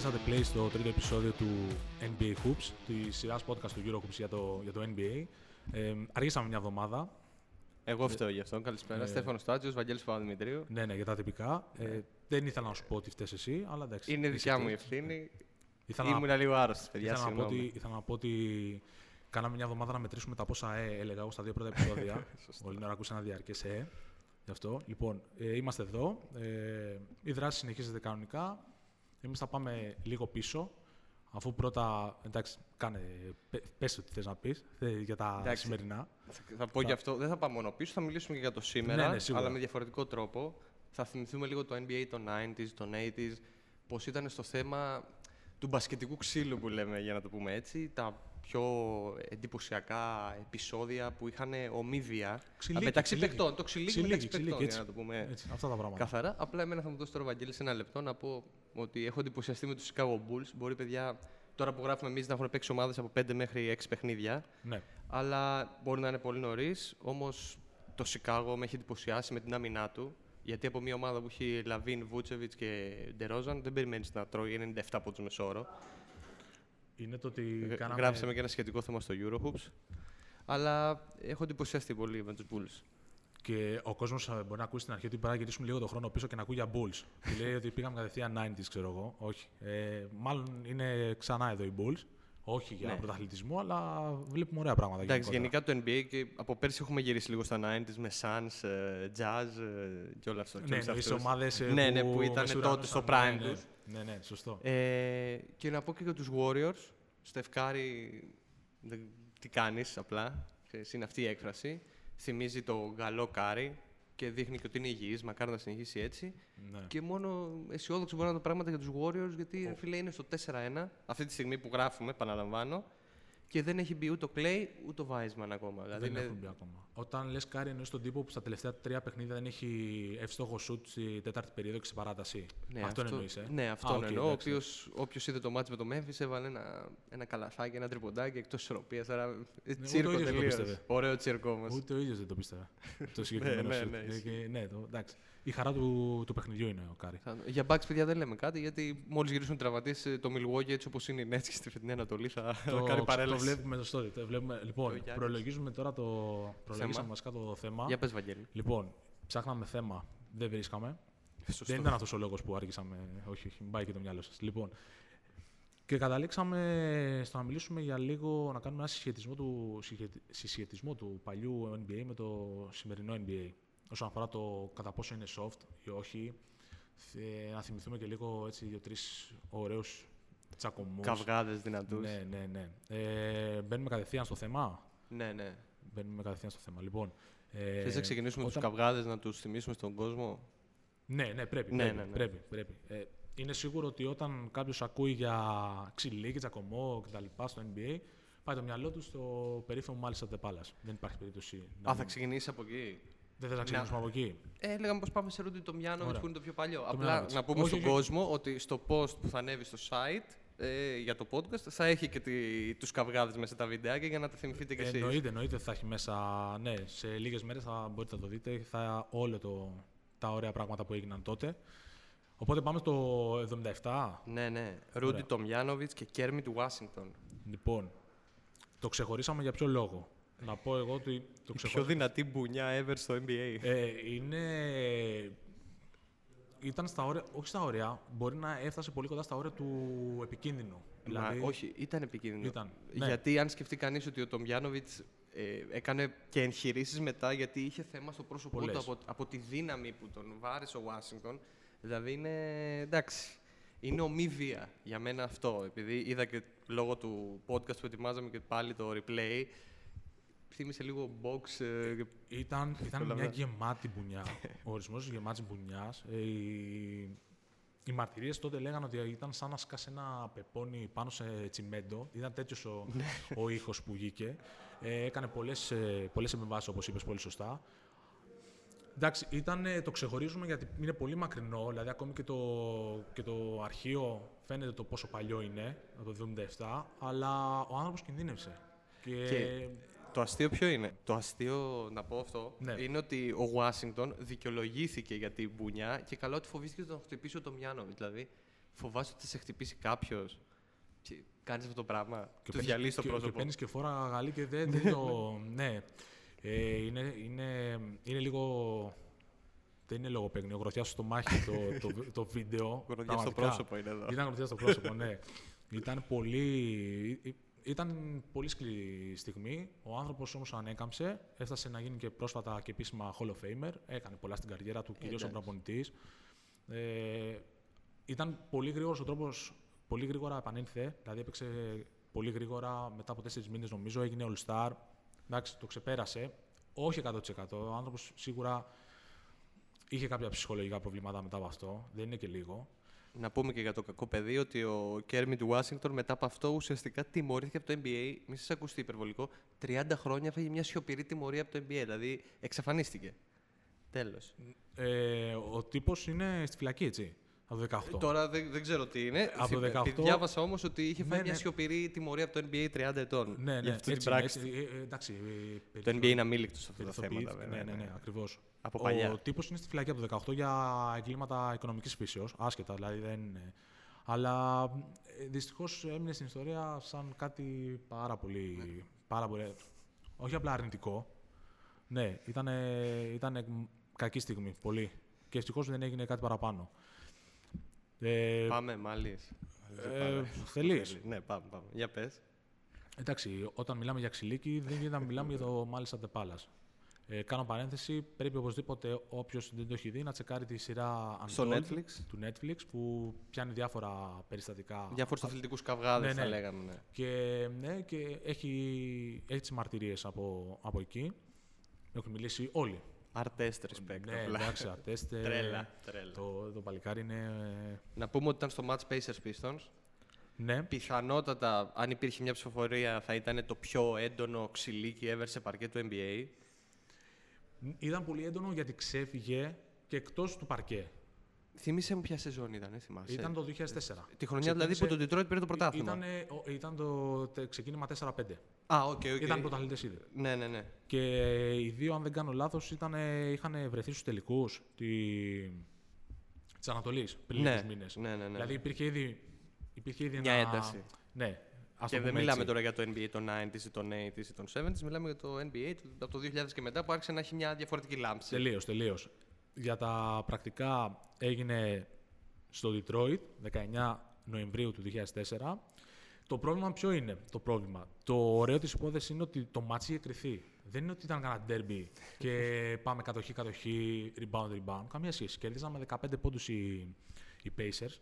σα. Μόλι πατήσατε play στο τρίτο επεισόδιο του NBA Hoops, τη σειράς podcast του Eurocoops για το, για το NBA. Ε, αργήσαμε μια εβδομάδα. Εγώ φταίω γι' αυτό. Καλησπέρα. Ε, Στέφανος Στάτζιος, Βαγγέλης Παπαδημητρίου. Ναι, ναι, για τα τυπικά. Ε, δεν ήθελα να σου πω ότι φταίεις εσύ, αλλά εντάξει. Είναι εσύ δικιά μου η φταίς. ευθύνη. Ήθελα, Ήμουν να, λίγο άρρωστος, παιδιά. ήθελα, να πω ότι, Συγγνώμη. ήθελα να πω ότι κάναμε μια εβδομάδα να μετρήσουμε τα πόσα ε, έλεγα εγώ στα δύο πρώτα επεισόδια. Σωστό. Όλη την ώρα ακούσα ένα διαρκές ε. Γι' αυτό. Λοιπόν, ε, είμαστε εδώ. Ε, η δράση συνεχίζεται κανονικά. Εμείς θα πάμε λίγο πίσω. Αφού πρώτα. Εντάξει, κάνε. Πε, πες ό,τι θες να πεις για τα Εντάξει. σημερινά. Θα- Θα πω και αυτό. Δεν θα πάμε μόνο πίσω, θα μιλήσουμε και για το σήμερα, Ναι, ναι, σίγουρα. αλλά με διαφορετικό τρόπο. Θα θυμηθούμε λίγο το NBA των 90s, των 80s, πώς ήταν στο θέμα του μπασκετικού ξύλου που λέμε, για να το πούμε έτσι. Τα πιο εντυπωσιακά επεισόδια που είχαν ομίβια Ξυλίκι, μεταξύ ξυλίκι. παιχτών. Το ξυλίκι, Ξυλίκι, μεταξύ ξυλίκι, παιχτών, έτσι. για να το πούμε Έτσι, αυτά τα πράγματα. καθαρά. Απλά εμένα θα μου δώσει τώρα ο Βαγγέλης ένα λεπτό να πω ότι έχω εντυπωσιαστεί με τους Chicago Bulls. Μπορεί, παιδιά, τώρα που γράφουμε εμείς να έχουν παίξει ομάδες από 5 μέχρι 6 παιχνίδια. Ναι. Αλλά μπορεί να είναι πολύ νωρίς. Όμως το Σικάγο με έχει εντυπωσιάσει με την άμυνά του. Γιατί από μια ομάδα που έχει Λαβίν, Βούτσεβιτ και Ντερόζαν δεν περιμένεις να τρώει 97 πόντους μεσόωρο. Είναι το ότι Γ- κάναμε. Γράψαμε και ένα σχετικό θέμα στο Eurohoops. Αλλά έχω εντυπωσιαστεί πολύ με τους Bulls. Και ο κόσμος μπορεί να ακούσει στην αρχή ότι πρέπει να γυρίσουμε λίγο το χρόνο πίσω και να ακούει για Bulls. και λέει ότι πήγαμε κατευθείαν 90s, ξέρω εγώ. Όχι. Ε, μάλλον είναι ξανά εδώ οι Bulls. Όχι για Ναι. πρωταθλητισμό, αλλά βλέπουμε ωραία πράγματα. Εντάξει, γενικότερα. γενικά το NBA και από πέρσι έχουμε γυρίσει λίγο στα 90s με Suns, ε, Jazz ε, και όλα αυτά. Ναι, και όλους εννοείς αυτούς. ομάδες, ε, ναι, ναι, που ήταν μεσουρανούσαν, τότε στο ναι, prime ναι, τους. Ναι, ναι, σωστό. Ε, και να πω και για τους Warriors. Στεφκάρη, δεν- τι κάνεις απλά. Ξέρεις, είναι αυτή η έκφραση. Θυμίζει το γαλό κάρι και δείχνει και ότι είναι υγιής, μακάρι να συνεχίσει έτσι. Ναι. Και μόνο αισιόδοξο μπορεί να είναι τα πράγματα για τους Warriors, γιατί ρε φίλε είναι στο 4-1, αυτή τη στιγμή που γράφουμε, επαναλαμβάνω, και δεν έχει μπει ούτε ο Clay ούτε ο Wiseman ακόμα. Δηλαδή δεν είναι- έχουν μπει ακόμα. Όταν λες Κάρι, εννοείς τον τύπο που στα τελευταία τρία παιχνίδια δεν έχει εύστοχο σουτ στη τέταρτη περίοδο και σε παράταση. Ναι, αυτό εννοείς, ε; Ναι, αυτό Α, οκ, εννοώ. εντάξει, Όποιος, όποιος είδε το ματς με το Memphis έβαλε ένα, ένα καλαθάκι, ένα τριποντάκι εκτός ισορροπίας. Άρα, ε, ούτε ο τσίρκο ίδιος δεν το τελείως. πίστευε. Ωραίο τσίρκο όμως. Ούτε ο ίδιος δεν το πίστευε. το συγκεκριμένο ναι, σουτ. ναι, Ε, ισχύει. και- ναι, το, εντάξει. Η χαρά του, του παιχνιδιού είναι ο Κάρι. Θα- Για Bucks, παιδιά, δεν λέμε κάτι, γιατί μόλις γυρίσουν οι τραυματίες, ε, το Milwaukee έτσι όπως είναι η Nets και στη φετινή Ανατολή θα, θα κάνει το παρέλαση. βλέπουμε στο story. Το βλέπουμε. Λοιπόν, Γιάννης. προλογίζουμε τώρα το. Προλογίσαμε Θέμα. βασικά το θέμα. Για πες, Βαγγέλη. Λοιπόν, ψάχναμε θέμα, δεν βρίσκαμε. Σωστό. Δεν ήταν αυτός ο λόγος που άργησαμε. Όχι, όχι, μην πάει και το μυαλό σας. Λοιπόν, και καταλήξαμε στο να μιλήσουμε για λίγο, να κάνουμε ένα συσχετισμό του, συσχετι- συσχετισμό του παλιού NBA με το σημερινό NBA. Όσον αφορά το κατά πόσο είναι soft ή όχι. Θε- Να θυμηθούμε και λίγο έτσι δύο-τρεις ωραίους τσακωμούς. Καυγάδες δυνατούς. Ναι, ναι, ναι. Ε, μπαίνουμε κατευθείαν στο θέμα; ναι. ναι. Μπαίνουμε κατευθείαν στο θέμα. Λοιπόν, ε, Θες να ξεκινήσουμε με όταν- τους καυγάδες να τους θυμίσουμε στον κόσμο; ναι, ναι, πρέπει. Ναι, πρέπει, ναι, ναι. πρέπει, πρέπει. Ε, είναι σίγουρο ότι όταν κάποιος ακούει για ξυλίκι, τσακωμό κτλ. στο NBA, πάει το μυαλό του στο περίφημο μάλιστα τεπάλα. Δεν υπάρχει περίπτωση. να Α, θα μην- ξεκινήσεις από εκεί; Δεν θε να ξεκινήσουμε από εκεί; Ε, λέγαμε πως πάμε σε Ρούντι το Μιάνο Ωραία. που είναι το πιο παλιό. Το Απλά Μιάνοβιτς. να πούμε Όχι, στον όχι. κόσμο ότι στο post που θα ανέβει στο site ε, για το podcast θα έχει και τη, τους καυγάδες μέσα τα βιντεάκια για να τα θυμηθείτε κι εσείς. Εννοείται, εννοείται ότι θα έχει μέσα. Ναι, σε λίγες μέρες θα μπορείτε να το δείτε. Θα όλο το, τα ωραία πράγματα που έγιναν τότε. Οπότε πάμε στο 77. Ναι, ναι. Ρούντι Ωραία. Τομιάνοβιτς και Κέρμιτ Ουάσιγκτον. Λοιπόν, το ξεχωρίσαμε για ποιο λόγο; Να πω εγώ ότι το Η πιο ξεχωρίσαμε. δυνατή μπουνιά ever στο NBA. Ε, είναι. Ήταν στα όρια, όχι στα όρια, μπορεί να έφτασε πολύ κοντά στα όρια του επικίνδυνου. Δηλαδή, Μα, όχι, ήταν επικίνδυνο. Ήταν, ναι. Γιατί αν σκεφτεί κανείς ότι ο Τομιάνοβιτς ε, έκανε και εγχειρήσεις μετά γιατί είχε θέμα στο πρόσωπό Πολλές. του από, από τη δύναμη που τον βάρεσε ο Ουάσιγκτον. Δηλαδή είναι εντάξει. Είναι ομοιβία για μένα αυτό. Επειδή είδα και λόγω του podcast που ετοιμάζαμε και πάλι το replay, θύμισε λίγο box. ε, και- Ήταν, ήταν Όλα μια αυτά. γεμάτη μπουνιά. Ο ορισμός της γεμάτης μπουνιάς. Ε, οι οι μαρτυρίες τότε λέγανε ότι ήταν σαν να σκάσει ένα πεπόνι πάνω σε τσιμέντο. Ήταν τέτοιος ο, Ναι. ο ήχος που βγήκε. Ε, έκανε πολλές πολλές επεμβάσεις, όπως είπες πολύ σωστά. Εντάξει, ήταν, το ξεχωρίζουμε γιατί είναι πολύ μακρινό. Δηλαδή, ακόμη και το, και το αρχείο φαίνεται το πόσο παλιό είναι, από το 1977, αλλά ο άνθρωπος κινδύνευσε. Και, Και το αστείο ποιο είναι; Το αστείο, να πω αυτό, Ναι. είναι ότι ο Ουάσιγκτον δικαιολογήθηκε για την μπουνιά και καλά ότι φοβήθηκε να τον χτυπήσει ο Τομιάνοβιτ. Δηλαδή, φοβάσαι ότι θα σε χτυπήσει κάποιος. Κάνεις αυτό το πράγμα. Και του παίρνεις- διαλύσει το και- πρόσωπο. Και παίρνεις και φόρα γαλή και δεν, δεν το. ναι. Ε, είναι, είναι, είναι λίγο. Δεν είναι λογοπαίγνιο. Γροθιά στο μάχη το, το, το βίντεο. Γροθιά στο πραγματικά. πρόσωπο είναι εδώ. Ήταν γροθιά στο πρόσωπο, ναι. Ήταν πολύ. Ήταν πολύ σκληρή στιγμή. Ο άνθρωπος όμως ανέκαμψε. Έφτασε να γίνει και πρόσφατα και επίσημα Hall of Famer. Έκανε πολλά στην καριέρα του, κυρίως ο εντάξει. προπονητής. Ε, ήταν πολύ γρήγορος ο τρόπος. Πολύ γρήγορα επανήλθε. Δηλαδή έπαιξε πολύ γρήγορα. Μετά από τέσσερις μήνες νομίζω έγινε All Star. Εντάξει, το ξεπέρασε. Όχι 100%. Ο άνθρωπος σίγουρα είχε κάποια ψυχολογικά προβλήματα μετά από αυτό. Δεν είναι και λίγο. Να πούμε και για το κακό παιδί ότι ο Κέρμι του Ουάσιγκτον μετά από αυτό ουσιαστικά τιμωρήθηκε από το NBA. Μη σας ακουστεί υπερβολικό. 30 χρόνια έφαγε μια σιωπηρή τιμωρία από το NBA. Δηλαδή εξαφανίστηκε. Τέλος. Ε, ο τύπος είναι στη φυλακή, έτσι. Από το 18. Τώρα δεν, δεν ξέρω τι είναι. Από το Θυ- 18 Διάβασα όμως ότι είχε φάει Ναι, μια ναι. σιωπηρή τιμωρία από το NBA 30 ετών. ναι, ναι, για αυτή έτσι την είναι, πράξη. έτσι, ε, ε, εντάξει, ε, Το NBA είναι αμήλικτος σε αυτά τα περιθωριοποιήθηκε. θέματα. βέβαια, Ναι, ναι, ναι, ακριβώς. Από παλιά. Ο τύπος είναι στη φυλακή από το 18 για εγκλήματα οικονομικής φύσεως. Άσχετα, δηλαδή δεν είναι. Αλλά δυστυχώς έμεινε στην ιστορία σαν κάτι πάρα πολύ. Πάρα πολύ όχι απλά αρνητικό. Ναι, ήταν ήτανε κακή στιγμή. Πολύ. Και ευτυχώς δεν έγινε κάτι παραπάνω. Ε, Πάμε, μάλιστα. ε, θέλεις; Ναι, πάμε, πάμε. Για πες. Εντάξει, όταν μιλάμε για ξυλίκι, δεν γίνεται να μιλάμε για το μάλιστα Τεπάλα. Ε, κάνω παρένθεση. Πρέπει οπωσδήποτε όποιος δεν το έχει δει να τσεκάρει τη σειρά Στο Untold Netflix. του Netflix που πιάνει διάφορα περιστατικά. Διάφορους αθλητικούς καυγάδες Ναι, θα ναι. λέγαμε. Ναι. Και, ναι, και έχει, έχει τις μαρτυρίες από, από εκεί. Έχουν μιλήσει όλοι. Artest respect. ναι, απλά. εντάξει, ατέστε. Τρέλα, τρέλα. Το, το παλικάρι είναι. Να πούμε ότι ήταν στο match Pacers Pistons. Ναι, Πιθανότατα, αν υπήρχε μια ψηφοφορία, θα ήταν το πιο έντονο ξυλίκι ever σε παρκέ του NBA. ήταν πολύ έντονο γιατί ξέφυγε και εκτός του παρκέ. Θύμησε μου ποια σεζόν ήταν, θυμάσαι. Ήταν το 2004. Τη χρονιά δηλαδή που το Detroit πήρε το πρωτάθλημα. Ήταν, ήταν το τε- ξεκίνημα 4-5. Α, οκ, οκ. Ήταν πρωταθλητές ήδη. Ναι, ναι, ναι. Και οι δύο, αν δεν κάνω λάθος, ήταν, είχαν βρεθεί στους τελικούς τη... της Ανατολής πριν Ναι, λίγους μήνες. ναι, ναι, ναι. Δηλαδή υπήρχε ήδη, υπήρχε ήδη Μια ένα... ένταση. Ναι, ας Και το δεν πούμε μιλάμε έτσι. τώρα για το NBA των 90s ή των 80s ή των 70s, μιλάμε για το NBA του- από το 2000 και μετά που άρχισε να έχει μια διαφορετική λάμψη. Τελείως, τελείως. Για τα πρακτικά έγινε στο Detroit, 19 Νοεμβρίου του 2004. Το πρόβλημα ποιο είναι το πρόβλημα; Το ωραίο της υπόθεσης είναι ότι το ματς είχε κριθεί. Δεν είναι ότι ήταν κανένα ντέρμπι και πάμε κατοχή, κατοχή, rebound, rebound. Καμία σχέση. Κερδίζαν με 15 πόντους οι, οι Pacers.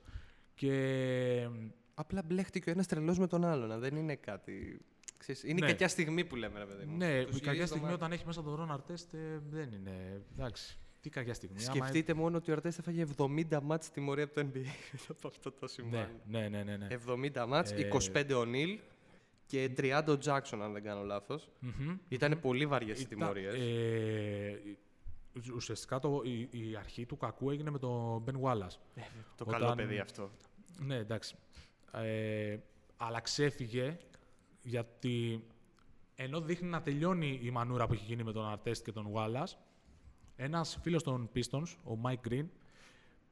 Και Απλά μπλέχτηκε ο ένας τρελός με τον άλλον. Δεν είναι κάτι. Ξέρεις, είναι Ναι. κακιά στιγμή που λέμε, ρε παιδί μου. ναι, Τους η κακιά γυρίζει το στιγμή μάτι. όταν έχει μέσα τον Ρόν Αρτέστ δεν είναι. Εντάξει. Τι κακιά στιγμή. Άμα- Σκεφτείτε μόνο ότι ο Αρτέστα έφαγε 70 μάτς τιμωρία από το NBA από αυτό το σημείο. Ναι, ναι, ναι. ναι, ναι. 70 μάτς, Ε, 25 ο Νίλ και 30 ο Τζάξον, αν δεν κάνω λάθος. Μμμ. Ήταν πολύ βαριές οι Ήταν- τιμωρίες. ε, ουσιαστικά το, η, η αρχή του κακού έγινε με τον Μπεν Wallace. το όταν- καλό παιδί αυτό. Ναι, εντάξει. Ε, αλλά ξέφυγε γιατί ενώ δείχνει να τελειώνει η μανούρα που έχει γίνει με τον Αρτέστ και τον Wallace, ένας φίλος των Pistons, ο Mike Green,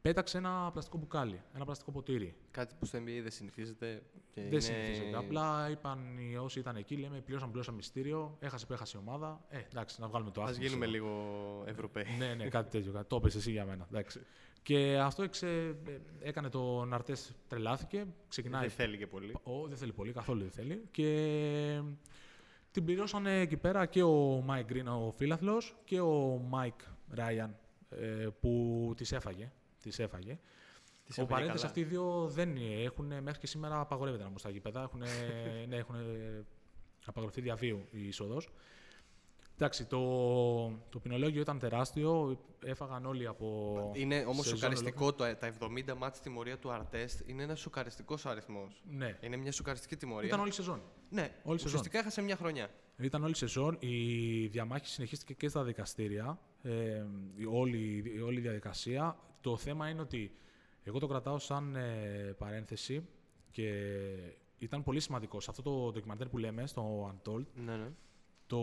πέταξε ένα πλαστικό μπουκάλι, ένα πλαστικό ποτήρι. Κάτι που στο NBA δεν συνηθίζεται. Και Δεν είναι... συνηθίζεται. Απλά είπαν οι όσοι ήταν εκεί, λέμε πλήρωσαν, πλήρωσαν μυστήριο, έχασε που έχασε η ομάδα. Ε, εντάξει, να βγάλουμε το Ας άθλημα. γίνουμε στο- λίγο Ευρωπαίοι. ναι, ναι, κάτι τέτοιο. κάτι- Το έπεσε εσύ για μένα. Εντάξει. Και αυτό εξε, ε, έκανε τον Αρτέ τρελάθηκε. Ξεκινάει. Δεν θέλει και πολύ. Ο, δεν θέλει πολύ, καθόλου δεν θέλει. Και την πληρώσανε εκεί πέρα και ο Μάικ Γκριν, ο φίλαθλος, και ο Μάικ Ράιαν, ε, που τις έφαγε. Τις έφαγε. Τις Ο έφαγε παρένθεσης καλά. αυτοί οι δύο δεν έχουν, μέχρι και σήμερα απαγορεύεται να μπουν στα γήπεδα. Έχουν, ναι, έχουν απαγορευτεί διά βίου η είσοδος. Εντάξει, το, το ποινολόγιο ήταν τεράστιο. Έφαγαν όλοι από. Είναι όμως σεζόν σοκαριστικό το, τα 70 ματς τιμωρία του Αρτέστ. Είναι ένας σοκαριστικός αριθμός. ολόκληρο. Ναι, Είναι μια σοκαριστική τιμωρία. ήταν όλη η σεζόν. Ναι, όλη η ουσιαστικά έχασε μια χρονιά. Ήταν όλη η σεζόν. Η διαμάχη συνεχίστηκε και στα δικαστήρια. Ε, η- όλη, η- όλη η διαδικασία. Το θέμα είναι ότι εγώ το κρατάω σαν ε, παρένθεση και ήταν πολύ σημαντικό. Σε αυτό το ντοκιμαντέρ που λέμε, στο Untold, Ναι, ναι. το,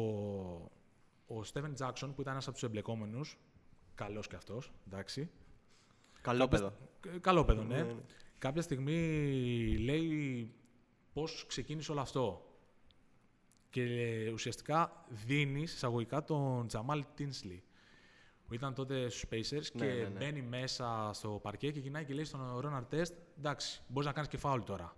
ο Στέβεν Τζάξον, που ήταν ένας από τους εμπλεκόμενους, καλός και αυτός, εντάξει, Καλό παιδό. Ε, Καλό παιδό, ναι. Ναι, ναι. κάποια στιγμή λέει πώς ξεκίνησε όλο αυτό. Και ε, ουσιαστικά δίνει εισαγωγικά τον Τζαμάλ Τίνσλι, που ήταν τότε στους Pacers Ναι, και ναι, ναι. μπαίνει μέσα στο παρκέ και γυρνάει και λέει στον Ρόναρ Τεστ, εντάξει, μπορείς να κάνεις και φάουλ τώρα.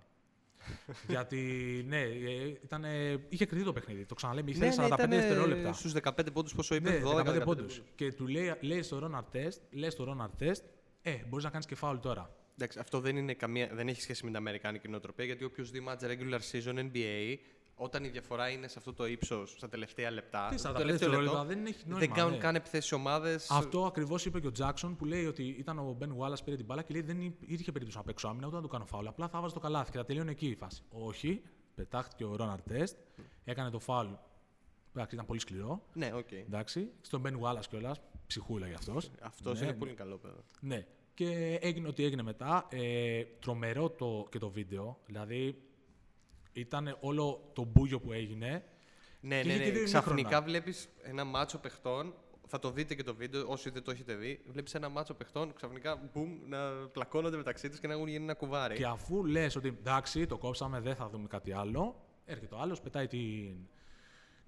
Γιατί, ναι, ε, ήταν, είχε κρυθεί το παιχνίδι. Το ξαναλέμε, είχε 45 δευτερόλεπτα. Στους 15 πόντους πόσο είπε, Ναι, 12, 15 15 πόντους. Και του λέει, λέει στο Ρόναρ Τεστ, λέει στο Ρόναρ Τεστ, ε, μπορείς να κάνεις και φάουλ τώρα. Εντάξει, αυτό δεν, είναι καμία, δεν έχει σχέση με την Αμερικάνικη νοοτροπία, γιατί όποιος δει ματς regular season NBA, όταν η διαφορά είναι σε αυτό το ύψος στα τελευταία λεπτά, Τι, στο 45 τελευταίο δευτερόλεπτα λεπτό, δεν έχει νόημα. δεν κάνουν ναι. καν επιθέσεις ομάδες. Αυτό ακριβώς είπε και ο Τζάκσον που λέει ότι ήταν ο Μπεν Wallace πήρε την μπάλα και λέει δεν εί- είχε περίπτωση να παίξω άμυνα ούτε να του κάνω φάουλ. Απλά θα βάζω το καλάθι και θα τελείωνε εκεί η φάση. Όχι, πετάχτηκε ο Ρον Αρτέστ, έκανε το φάουλ. Εντάξει, ήταν πολύ σκληρό. Ναι, οκ. Εντάξει, στον Μπεν Wallace κιόλας, ψυχούλα γι' αυτός. Αυτός Ναι, είναι ναι. πολύ καλό παιδί. Ναι. Και έγινε ό,τι έγινε μετά. Ε, τρομερό το, και το βίντεο. Δηλαδή, ήταν όλο το μπούγιο που έγινε. Ναι, Και ναι, είχε και ναι. δύο Ξαφνικά ημίχρονα. βλέπεις ένα μάτσο παιχτών. Θα το δείτε και το βίντεο, όσοι δεν το έχετε δει. Βλέπεις ένα μάτσο παιχτών, ξαφνικά μπουμ, να πλακώνονται μεταξύ τους και να έχουν γίνει ένα κουβάρι. Και αφού λες ότι εντάξει, το κόψαμε, δεν θα δούμε κάτι άλλο, έρχεται ο άλλος, πετάει την,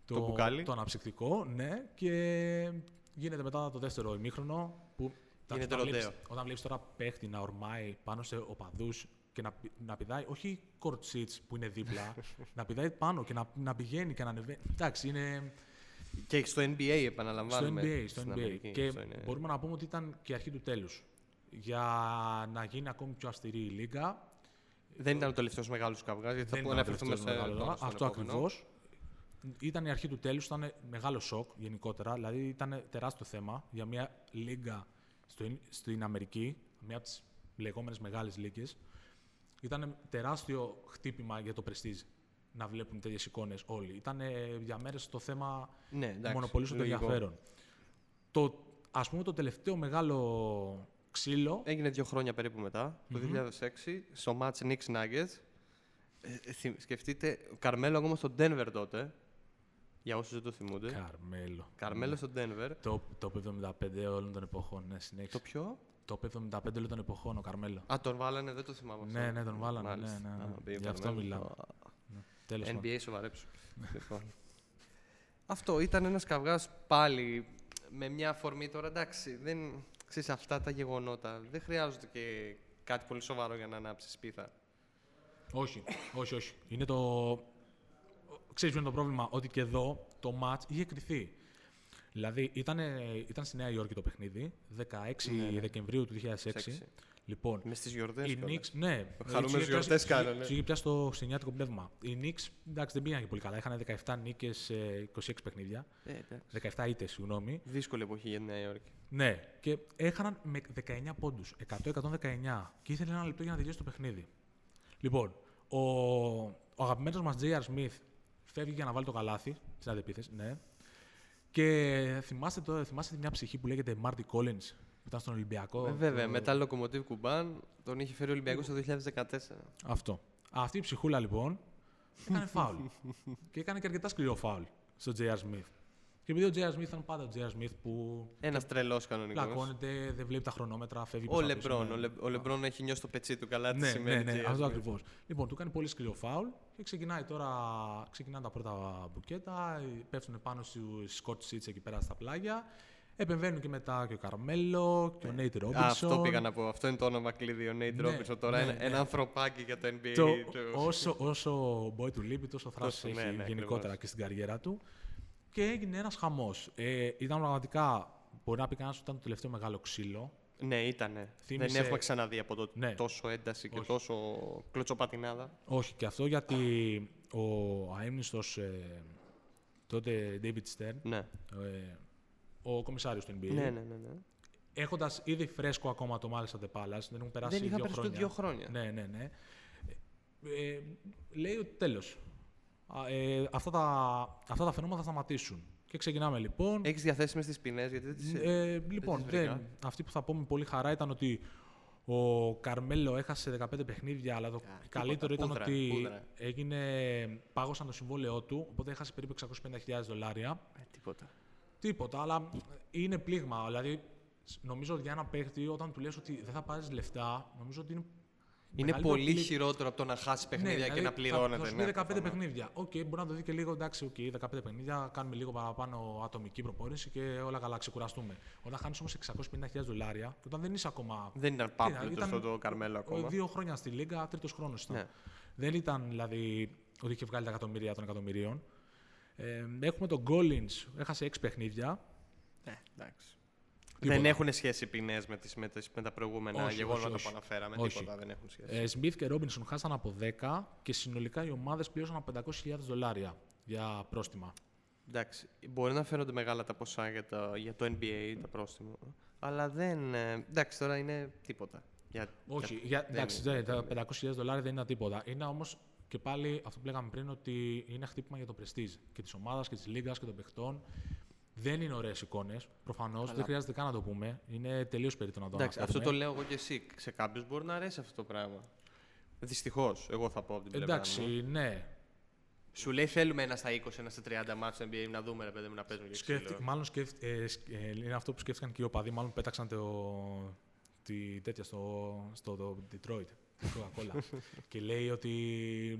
Το μπουκάλι. το αναψυκτικό, ναι, και γίνεται μετά το δεύτερο ημίχρονο. Που, εντάξει, Γίνεται όταν βλέπεις- ροντέο. Όταν βλέπεις τώρα παίχτη να ορμάει πάνω σε οπαδούς και να, πη- να πηδάει, όχι court seats που είναι δίπλα, να πηδάει πάνω και να, να πηγαίνει και να ανεβαίνει. Εντάξει, είναι Και στο NBA στο επαναλαμβάνουμε. NBA. Στο στην NBA. Αμερική. Και Αυτό είναι- μπορούμε να πούμε ότι ήταν και η αρχή του τέλους. Για να γίνει ακόμη πιο αυστηρή η λίγα, Δεν ήταν ο τελευταίο μεγάλος καυγάς, γιατί θα Δεν πω ήταν να ο αναφερθούμε τελευταίος σε μεγάλος, τώρα, στον Αυτό επόμενο. ακριβώς. Ήταν η αρχή του τέλους, ήταν μεγάλο σοκ γενικότερα. Δηλαδή ήταν τεράστιο θέμα για μια λίγα στο, στην Αμερική, μια από τις λεγόμενες μεγάλες λίγες. Ήταν τεράστιο χτύπημα για το πρεστίζ να βλέπουν τέτοιες εικόνες όλοι. Ήταν για μέρες το θέμα Ναι, εντάξει, μονοπολούσε το λογικό. ενδιαφέρον. Το, ας πούμε το τελευταίο μεγάλο ξύλο Έγινε δύο χρόνια περίπου μετά, το 2006, στο match Knicks Nuggets. Ε, ε, θυ- σκεφτείτε, ο Καρμέλο ακόμα στο Denver τότε, για όσους δεν το θυμούνται. Καρμέλο. Καρμέλο στο Denver. Το, το 75 όλων των εποχών, ναι, συνέχισε. Το ποιο; Το 75 όλων των εποχών, ο Καρμέλο. Α, τον βάλανε, δεν το θυμάμαι αυτό. Ναι, ναι, τον βάλανε, Μάλιστα. ναι, ναι, ναι. Α, πήγε ο Γι' αυτό Καρμέλος. μιλάμε. Α, Τέλος πάντων. NBA σοβαρέψου. λοιπόν. Αυτό ήταν ένας καυγάς πάλι με μια αφορμή τώρα, εντάξει, δεν... Ξέρεις, αυτά τα γεγονότα δεν χρειάζονται και κάτι πολύ σοβαρό για να ανάψεις σπίθα. Όχι, όχι, όχι. Είναι το. Ξέρεις ποιο είναι το πρόβλημα, ότι και εδώ το match είχε κρυθεί. Δηλαδή ήταν, ήταν στη Νέα Υόρκη το παιχνίδι, 16 Ναι, ναι. Δεκεμβρίου του 2006. Έξι. Λοιπόν, Μες στις γιορτές οι κιόλας. Knicks, ναι. Χαρούμενες τους είχε γιορτές πιάσει- κάνανε. τους είχε πιάσει το χριστουγεννιάτικο πνεύμα. Οι Knicks, εντάξει, δεν πήγαν και πολύ καλά. Είχαν 17 νίκες σε 26 παιχνίδια. Ε, εντάξει. 17 ήττες, συγγνώμη. Δύσκολη εποχή για τη Νέα Υόρκη. Ναι, και έχαναν με 19 πόντους. 100-119. Και ήθελε ένα λεπτό για να τελειώσει το παιχνίδι. Λοιπόν, ο, ο αγαπημένος μας J.R. Smith φεύγει για να βάλει το καλάθι στην αντεπίθεση. Ναι. Και θυμάστε, το, θυμάστε μια ψυχή που λέγεται Marty Collins, που ήταν στον Ολυμπιακό. Ε, βέβαια, το- μετά Λοκομοτίβ Κουμπάν τον είχε φέρει ο Ολυμπιακός το 2014. Αυτό. Αυτή η ψυχούλα λοιπόν έκανε φάουλ. και έκανε και αρκετά σκληρό φάουλ στον J.R. Smith. Και επειδή ο J.R. Smith ήταν πάντα ο J.R. Smith που Ένας τρελός κανονικός. πλακώνεται, δεν βλέπει τα χρονόμετρα, φεύγει Ο προς τα πίσω, Λεμπρόν. ναι. Ο, Λε, ο Λεμπρόν έχει νιώσει το πετσί του καλά τι Ναι, σημαίνει. ναι, ναι, J.R. αυτό Smith. ακριβώς. Λοιπόν, του κάνει πολύ σκληρό φάουλ και ξεκινάει τώρα, ξεκινάνε τα πρώτα μπουκέτα, πέφτουν πάνω στου scotch seats εκεί πέρα στα πλάγια. Επεμβαίνουν και μετά και ο Καρμέλο και ο Νέιτ Α, Ρόμπινσον. Αυτό πήγα να πω. Αυτό είναι το όνομα κλειδί. Ο Νέιτ Ναι, Ρόμπινσον τώρα ναι, είναι ναι. ένα ανθρωπάκι για το NBA. Το, του. όσο, όσο ο Boy του λείπει, τόσο θράσος Τόσο, έχει ναι, ναι, γενικότερα ακριβώς. και στην καριέρα του. Και έγινε ένας χαμός. Ε, ήταν πραγματικά, μπορεί να πει κανένας ότι ήταν το τελευταίο μεγάλο ξύλο. Ναι, ήτανε. Θύμισε- Δεν έχουμε ξαναδεί από τότε Ναι. τόσο ένταση και Όχι. τόσο κλωτσοπατινάδα. Όχι και αυτό γιατί ο αείμνηστος ε, τότε David Stern, Ναι. ε, ο κομισάριος του NBA, ναι, ναι, ναι. ναι. έχοντας ήδη φρέσκο ακόμα το Μάλιστα Palace, δεν έχουν περάσει Δεν είχα δύο περάσει χρόνια. δύο χρόνια. Ναι, ναι, ναι. Ε, ε, λέει ότι τέλος. Ε, αυτά, τα, αυτά τα φαινόμενα θα σταματήσουν. Και ξεκινάμε λοιπόν. Έχεις διαθέσιμε τις ποινές, γιατί δεν τις. Ε, λοιπόν, τις βρήκα. δεν, αυτή που θα πω με πολύ χαρά ήταν ότι ο Καρμέλο έχασε 15 παιχνίδια, αλλά το τίποτα, καλύτερο ήταν πούδρα, ότι πούδρα. έγινε, πάγωσαν το συμβόλαιό του, οπότε έχασε περίπου 650.000 δολάρια. Ε, τίποτα. Τίποτα, αλλά είναι πλήγμα. Δηλαδή, σ- νομίζω ότι για ένα παίχτη, όταν του λες ότι δεν θα πάρεις λεφτά, νομίζω ότι είναι Είναι μεγαλύτερο πολύ κλικ- χειρότερο από το να χάσει παιχνίδια ναι, και δηλαδή να θα- πληρώνεται. Θα σου ναι, πει 15 προφανώς. παιχνίδια. Οκ, μπορεί να το δει και λίγο εντάξει, οκ, 15 παιχνίδια, κάνουμε λίγο παραπάνω ατομική προπόνηση και όλα καλά, ξεκουραστούμε. Όταν χάνεις όμως 650.000 δολάρια, και όταν δεν είσαι ακόμα. Δεν ήταν Τι, πάπλουτο ήταν αυτό το Καρμέλο ακόμα. Δύο χρόνια στη Λίγκα, τρίτος χρόνος ήταν. Ναι. Δεν ήταν δηλαδή ότι είχε βγάλει τα εκατομμύρια των εκατομμυρίων. Ε, έχουμε τον Κόλινς, έχασε 6 παιχνίδια. Ε, εντάξει. Τίποτα. Δεν έχουν σχέση οι ποινές με, τις- με, τις- με τα προηγούμενα Όχι, γεγονότα όχι, όχι. που αναφέραμε. Όχι. Τίποτα δεν έχουν σχέση. Ε, Σμιθ και Ρόμπινσον χάσαν από 10 και συνολικά οι ομάδες πλήρωσαν από 500.000 δολάρια για πρόστιμα. Εντάξει, μπορεί να φαίνονται μεγάλα τα ποσά για το, για το NBA, τα πρόστιμα. Αλλά δεν. ε, εντάξει, τώρα είναι τίποτα. Για, Όχι, για- για, δεν εντάξει, είναι. δεν, τα 500.000 δολάρια δεν είναι τίποτα. Είναι όμως και πάλι αυτό που λέγαμε πριν ότι είναι χτύπημα για το πρεστίζ και της ομάδας και της λίγας και των παιχτών. Δεν είναι ωραίες εικόνες. Προφανώς δεν χρειάζεται καν να το πούμε. Είναι τελείως περίπτω να το Εντάξει, αυτό αναφέρουμε. το λέω εγώ και εσύ. Σε κάποιους μπορεί να αρέσει αυτό το πράγμα. Δυστυχώς, εγώ θα πω από την πλευρά Εντάξει, μου. ναι. Σου λέει θέλουμε ένα στα 20, ένα στα 30 μάτια NBA να δούμε ρε παιδί μου να παίζουμε και Σκέφτη, ξύλο. μάλλον σκέφτη, ε, σκ- ε, είναι αυτό που σκέφτηκαν και οι οπαδοί. Μάλλον πέταξαν το, τη, τέτοια στο, στο το Detroit. τη Coca-Cola. και λέει ότι.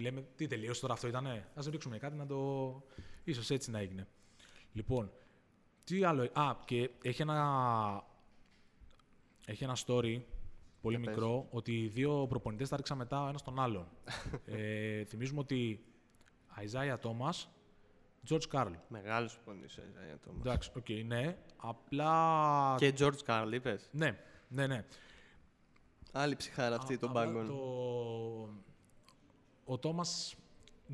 Λέμε, τι τελείωσε τώρα αυτό ήτανε; Α ρίξουμε κάτι να το. ίσως έτσι να έγινε. Λοιπόν, τι άλλο. Α, και έχει ένα. Έχει ένα story πολύ Για πες. μικρό ότι οι δύο προπονητές τα ρίξαν μετά ο ένας τον άλλον. ε, θυμίζουμε ότι Αϊζάια Τόμας, George Karl. Μεγάλος πονή για το ματς. Εντάξει, οκ, ναι. Απλά. Και George Karl, είπες. Ναι, ναι, ναι. Άλλη ψυχάρα αυτή Α- των απλά πάγκων. Το... Ο Τόμας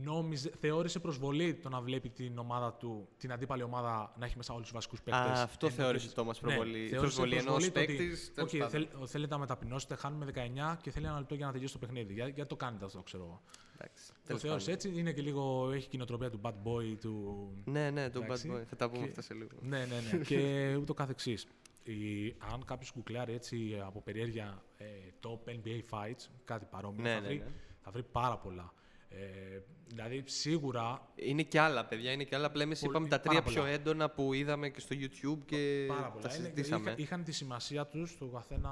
νόμιζε, θεώρησε προσβολή το να βλέπει την ομάδα του, την αντίπαλη ομάδα να έχει μέσα όλους τους βασικούς παίκτες. Α, αυτό θεώρησε ο Τόμας προβολή. Προσβολή ενός παίκτης, τέλος Όχι, πάντων. θέλ, θέλετε να μεταπεινώσετε, χάνουμε 19 και θέλει ένα λεπτό για να τελειώσει το παιχνίδι. Για, γιατί το κάνετε αυτό, ξέρω εγώ. Εντάξει, Το τέλος θεώρησε πάντων. έτσι, είναι και λίγο, έχει κοινοτροπία του bad boy, του Ναι, ναι, το Bad Εντάξει. Boy. Θα τα πούμε Και- αυτά σε λίγο. Ναι, ναι, ναι. και ούτω καθεξής. Η, αν κάποιος γκουκλάρει έτσι από περιέργεια ε, top NBA fights, κάτι παρόμοιο, Ναι, θα, ναι, βρει, ναι. θα βρει πάρα πολλά. Ε, δηλαδή, σίγουρα Είναι και άλλα, παιδιά. Είναι και άλλα. Απλά εμείς Πολύ- είπαμε τα πάρα τρία πιο πολλά. έντονα που είδαμε και στο YouTube και πάρα πολλά. τα Είναι- συζητήσαμε. είχα- είχαν τη σημασία τους, το καθένα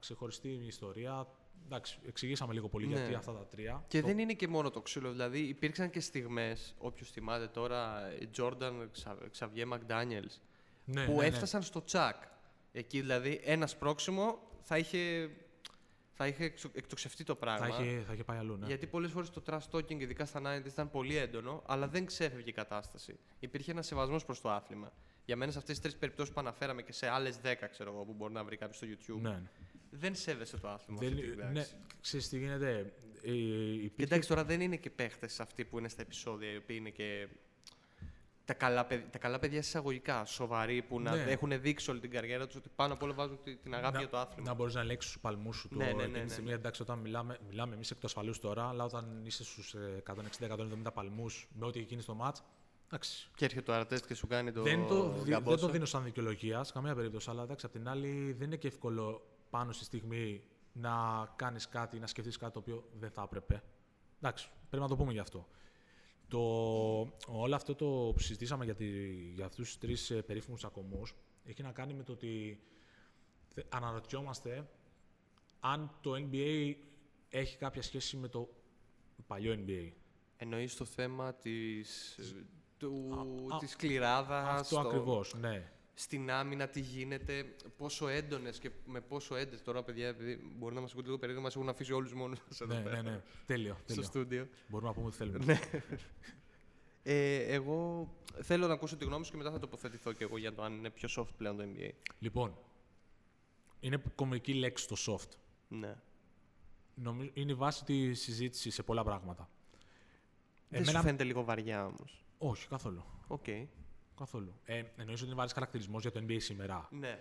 ξεχωριστή ιστορία. Εντάξει, εξηγήσαμε λίγο πολύ Ναι. γιατί αυτά τα τρία. Και Το- δεν είναι και μόνο το ξύλο. Δηλαδή, υπήρξαν και στιγμές, όποιος θυμάται τώρα, Jordan Xavier McDaniels, ναι, που ναι, ναι. έφτασαν στο τσακ. Εκεί δηλαδή ένας σπρώξιμο θα είχε, θα είχε εξο- εκτοξευτεί το πράγμα. Θα είχε, θα είχε πάει αλλού. Ναι. Γιατί πολλές φορές το trash talking, ειδικά στα 90 ήταν πολύ έντονο, αλλά δεν ξέφευγε η κατάσταση. Υπήρχε ένας σεβασμός προς το άθλημα. Για μένα, σε αυτές τις τρεις περιπτώσεις που αναφέραμε και σε άλλες 10, ξέρω εγώ, που μπορεί να βρει κάποιος στο YouTube, ναι. δεν σέβεσαι το άθλημα. Δεν, αυτή τη ναι, τάξη. ξέρεις τι γίνεται. Ε, υπήρχε- Και εντάξει, τώρα δεν είναι και παίχτες αυτοί που είναι στα επεισόδια, οι οποίοι είναι και. Τα καλά, παιδ- τα καλά παιδιά εισαγωγικά, σοβαροί, που να Ναι. έχουν δείξει όλη την καριέρα τους ότι πάνω απ' όλα βάζουν τη- την αγάπη να, για το άθλημα. Να μπορείς να ελέγξεις τους παλμούς σου. Ναι, το, ναι, ναι, εκείνη τη ναι, στιγμή, ναι. εντάξει, όταν μιλάμε, μιλάμε εμείς εκ του ασφαλούς τώρα, αλλά όταν είσαι στους 160-170 παλμούς με ό,τι γίνει στο match. Εντάξει. Και έρχεται ο Αρτέστ και σου κάνει το. δεν, το, δι- δεν γαμπόσο. το δίνω σαν δικαιολογίας σε καμία περίπτωση, αλλά εντάξει, απ' την άλλη δεν είναι και εύκολο πάνω στη στιγμή να κάνεις κάτι, να σκεφτείς κάτι το οποίο δεν θα έπρεπε. Εντάξει, πρέπει να το πούμε γι' αυτό. Το, όλο αυτό το που συζητήσαμε για, τη, για αυτούς τους τρεις ε, περίφημους ακομούς έχει να κάνει με το ότι θε- αναρωτιόμαστε αν το NBA έχει κάποια σχέση με το παλιό NBA. Εννοείς το θέμα της, ε, του, Α, α, της κληράδας, Αυτό στο- ακριβώς, ναι. Στην άμυνα τι γίνεται, πόσο έντονες και με πόσο έντονες τώρα, παιδιά, επειδή μπορεί να μας ακούτε λίγο περίεργο, μας έχουν αφήσει όλους μόνου μας εδώ ναι, πέρα. ναι, ναι. Τέλειο, Στο τέλειο. στούντιο. Μπορούμε να πούμε ό,τι θέλουμε. Ναι. Ε, εγώ θέλω να ακούσω τη γνώμη σου και μετά θα τοποθετηθώ κι εγώ για το αν είναι πιο soft πλέον το NBA. Λοιπόν, είναι κομική λέξη το soft. Ναι. Νομίζω, είναι η βάση της συζήτησης σε πολλά πράγματα. Δεν σου φαίνεται λίγο βαριά όμως. Όχι, καθόλου. Οκ. Καθόλου. Ε, εννοείς ότι είναι βαρύς χαρακτηρισμός για το NBA σήμερα. Ναι.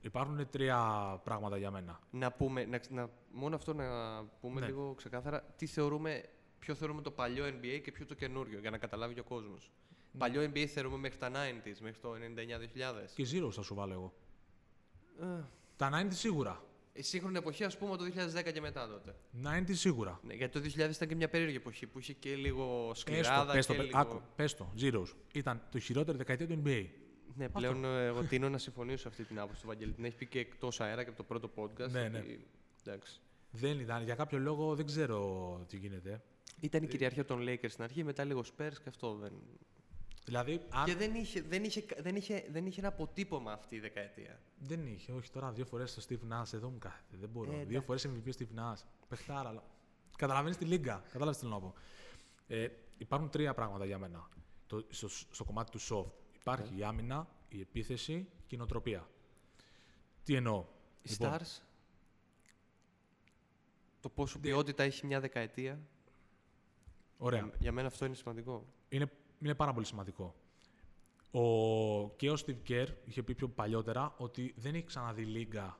Υπάρχουν τρία πράγματα για μένα. Να πούμε, να, να, μόνο αυτό να πούμε Ναι. λίγο ξεκάθαρα τι θεωρούμε, ποιο θεωρούμε το παλιό NBA και ποιο το καινούριο, για να καταλάβει και ο κόσμος. Ναι. Παλιό NBA θεωρούμε μέχρι τα 90s, μέχρι το 99-2000. Και Zeros θα σου βάλω εγώ. Ε, Τα 90 σίγουρα. Η σύγχρονη εποχή, ας πούμε, το 2010 και μετά τότε. 90 σίγουρα. Ναι, γιατί το 2000 ήταν και μια περίεργη εποχή που είχε και λίγο Πες το, σκληράδα πες το, και πε- λίγο... άκου, πες το, Zeros. Ήταν το χειρότερη δεκαετία του NBA. Ναι, πλέον ε, εγώ τίνω να συμφωνήσω σε αυτή την άποψη του Βαγγέλη. Την έχει πει και εκτός αέρα και από το πρώτο podcast. Ναι, ναι. ότι- Εντάξει. Δεν ήταν. Για κάποιο λόγο δεν ξέρω τι γίνεται. Ήταν η κυριαρχία των Lakers στην αρχή, μετά λίγο Spurs και αυτό δεν. Δηλαδή, αν... Και δεν είχε, δεν, είχε, δεν, είχε, δεν είχε ένα αποτύπωμα αυτή η δεκαετία. Δεν είχε, όχι τώρα δύο φορές το Steve Nash εδώ μου κάθεται. Δεν μπορώ. Ε, δύο εντάξει. φορές MVP ο Steve Nash. Πεχτάρα, αλλά. Καταλαβαίνεις τη λίγκα. Κατάλαβες τι θέλω να πω. Ε, υπάρχουν τρία πράγματα για μένα. Το, στο, στο κομμάτι του soft. Υπάρχει Ναι. η άμυνα, η επίθεση και η νοοτροπία. Τι εννοώ; Οι Λοιπόν, Stars; Το πόσο ποιότητα έχει μια δεκαετία; Ωραία. Για, για μένα αυτό είναι σημαντικό. Είναι, είναι πάρα πολύ σημαντικό. Ο, και ο Steve Kerr είχε πει πιο παλιότερα ότι δεν έχει ξαναδεί λίγα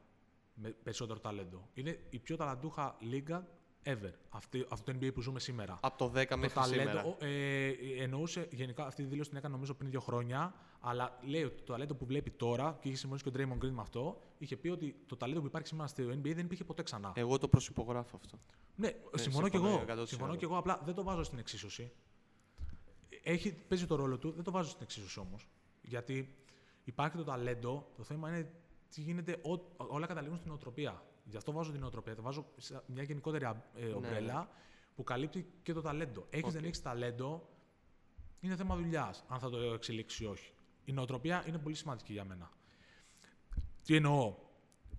με περισσότερο ταλέντο. Είναι η πιο ταλαντούχα λίγα ever. Αυτή, αυτό το NBA που ζούμε σήμερα. Από το 10 το μέχρι ταλέντο, σήμερα. ο- ε, εννοούσε γενικά αυτή τη δήλωση την έκανε νομίζω πριν δύο χρόνια, αλλά λέει ότι το ταλέντο που βλέπει τώρα, και είχε συμφωνήσει και ο Draymond Green με αυτό, είχε πει ότι το ταλέντο που υπάρχει σήμερα στο NBA δεν υπήρχε ποτέ ξανά. Εγώ το προσυπογράφω αυτό. Ναι, συμφωνώ κι συμφωνώ εγώ. 100%. Συμφωνώ κι εγώ, απλά δεν το βάζω στην εξίσωση. Έχει, παίζει το ρόλο του, δεν το βάζω στην εξίσωση όμως. Γιατί υπάρχει το ταλέντο, το θέμα είναι τι γίνεται, ό, όλα καταλήγουν στην νοοτροπία. Γι' αυτό βάζω την νοοτροπία. Το βάζω σε μια γενικότερη α- ε, ομπρέλα που καλύπτει και το ταλέντο. Έχεις Οκ. δεν έχεις ταλέντο, είναι θέμα δουλειάς, αν θα το εξελίξει ή όχι. Η νοοτροπία είναι πολύ σημαντική για μένα. Τι εννοώ;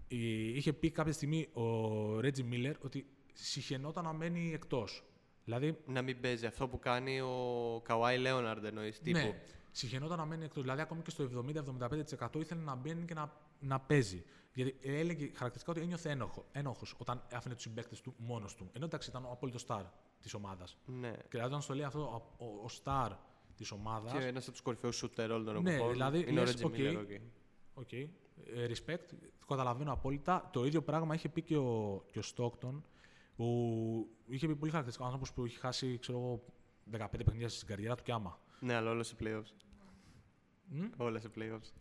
Η- Είχε πει κάποια στιγμή ο Ρέτζι Μίλλερ ότι σιχαινόταν να μένει εκτός. Δηλαδή, Να μην παίζει αυτό που κάνει ο Καουάι Λέοναρντ εννοείς τύπου. ναι, σιχαινόταν να μένει εκτός. Δηλαδή, ακόμη και στο 70-75% ήθελε να μπαίνει και να, να παίζει. Γιατί έλεγε χαρακτηριστικά ότι ένιωθε ένοχο, ένοχος όταν άφηνε τους συμπαίκτες του μόνος του. Ενώ εντάξει ήταν ο απόλυτος σταρ της ομάδας. Ναι. Και δηλαδή, όταν στο λέει αυτό ο, ο, ο σταρ της ομάδα. Και ένας από τους κορυφαίους σούτερ όλων των Ναι, εποχών. δηλαδή, είναι ο λες, Ρέτζι οκ. Μίλλερ. οκ. Οκ. Ε, respect. Το καταλαβαίνω απόλυτα. Το ίδιο πράγμα είχε πει και ο, και ο Stockton, που είχε πει πολύ χαρακτηριστικό άνθρωπος που είχε χάσει ξέρω, εγώ, 15 παιχνίδια στην καριέρα του και άμα. Ναι, αλλά όλα σε playoffs. Μμ; Όλα σε playoffs.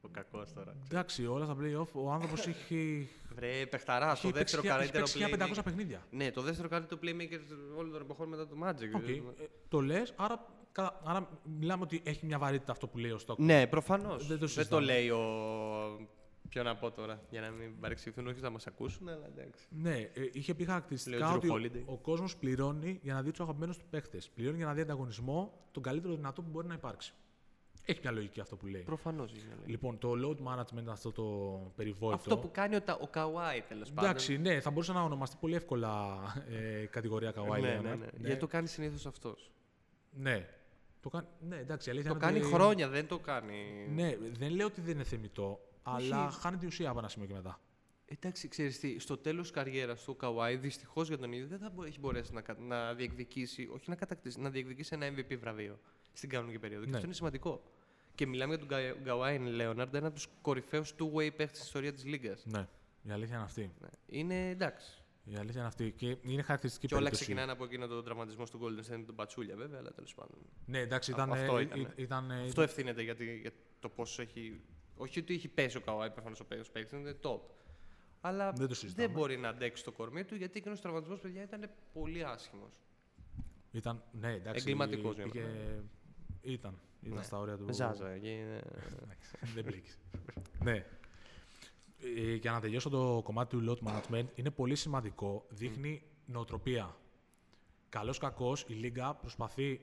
Ο κακός τώρα. Εντάξει, όλα στα playoff ο άνθρωπος είχε. Βρε, παιχταρά, είχε το δεύτερο παίξει- είχε καλύτερο παίξει 1500 playmaker. παιχνίδια. Ναι, το δεύτερο καλύτερο playmaker όλων των εποχών μετά το Magic. Οκ. Ε, το λες, άρα, κα- άρα μιλάμε ότι έχει μια βαρύτητα αυτό που λέει ο Stockton. Ναι, προφανώς. Δεν το Δεν, το συζητάμε. λέει ο. Ποιο να πω τώρα, για να μην παρεξηγηθούν, όχι να μας ακούσουν, αλλά εντάξει. Ναι, ε, είχε πει χαρακτηριστικά Λέει ο Drew ότι Holiday. ο, ο κόσμος πληρώνει για να δει τους αγαπημένους του παίχτε. Πληρώνει για να δει ανταγωνισμό τον καλύτερο δυνατό που μπορεί να υπάρξει. Έχει μια λογική αυτό που λέει. Προφανώς είναι. λέει. Λοιπόν, το load management, αυτό το περιβόητο. Αυτό που κάνει ο, Τα- ο Καουάι τέλος πάντων. Εντάξει, ναι, θα μπορούσε να ονομαστεί πολύ εύκολα ε, κατηγορία Kawhi ναι, Leonard. ναι, ναι. Γιατί το κάνει συνήθως αυτός. ναι. Το κάνει, ναι, εντάξει, η αλήθεια Το είναι κάνει ότι- χρόνια, δεν το κάνει. Ναι, δεν λέω ότι δεν είναι θεμητό, αλλά χάνει την ουσία από ένα σημείο και μετά. Εντάξει, ξέρεις τι, στο τέλος τη καριέρας του ο Καουάι δυστυχώς για τον ίδιο δεν θα μπο- έχει μπορέσει να, κα- να διεκδικήσει, όχι να κατακτήσει, να διεκδικήσει ένα MVP βραβείο στην κανονική περίοδο. Και Ναι. αυτό είναι σημαντικό. Και μιλάμε για τον Κα- Καουάι Λέοναρντ, ένα από τους κορυφαίους two-way παίχτες στην ιστορίας της Λίγκα. Ναι, η αλήθεια είναι αυτή. Ναι. Είναι εντάξει. Η αλήθεια είναι αυτή. Και είναι χαρακτηριστική Και όλα περίπτωση. ξεκινάνε από εκείνο τον τραυματισμό του Golden State με τον Πατσούλια, βέβαια, αλλά τέλος πάντων. Ναι, εντάξει, Α- ήταν. αυτό ε, ήτανε. ε, ήταν, ε, Αυτό ευθύνεται γιατί, για το πόσο έχει. Όχι ότι έχει πέσει ο Καουάι, προφανώς ο παίκτη παίκτης είναι top. Αλλά Δεν το συζητάμε. δεν μπορεί να αντέξει το κορμί του γιατί εκείνος ο τραυματισμός, παιδιά, ήταν πολύ άσχημος. ήταν ναι, εντάξει, Εγκληματικός για είχε- μένα. Ήταν. Ήταν Ναι. στα όρια του. Με ζάζα. εκεί είναι- Εντάξει, δεν μπλέκεις. ναι. Ε, για να τελειώσω το κομμάτι του load management, είναι πολύ σημαντικό. Δείχνει νοοτροπία. Καλός κακός, η Λίγκα προσπαθεί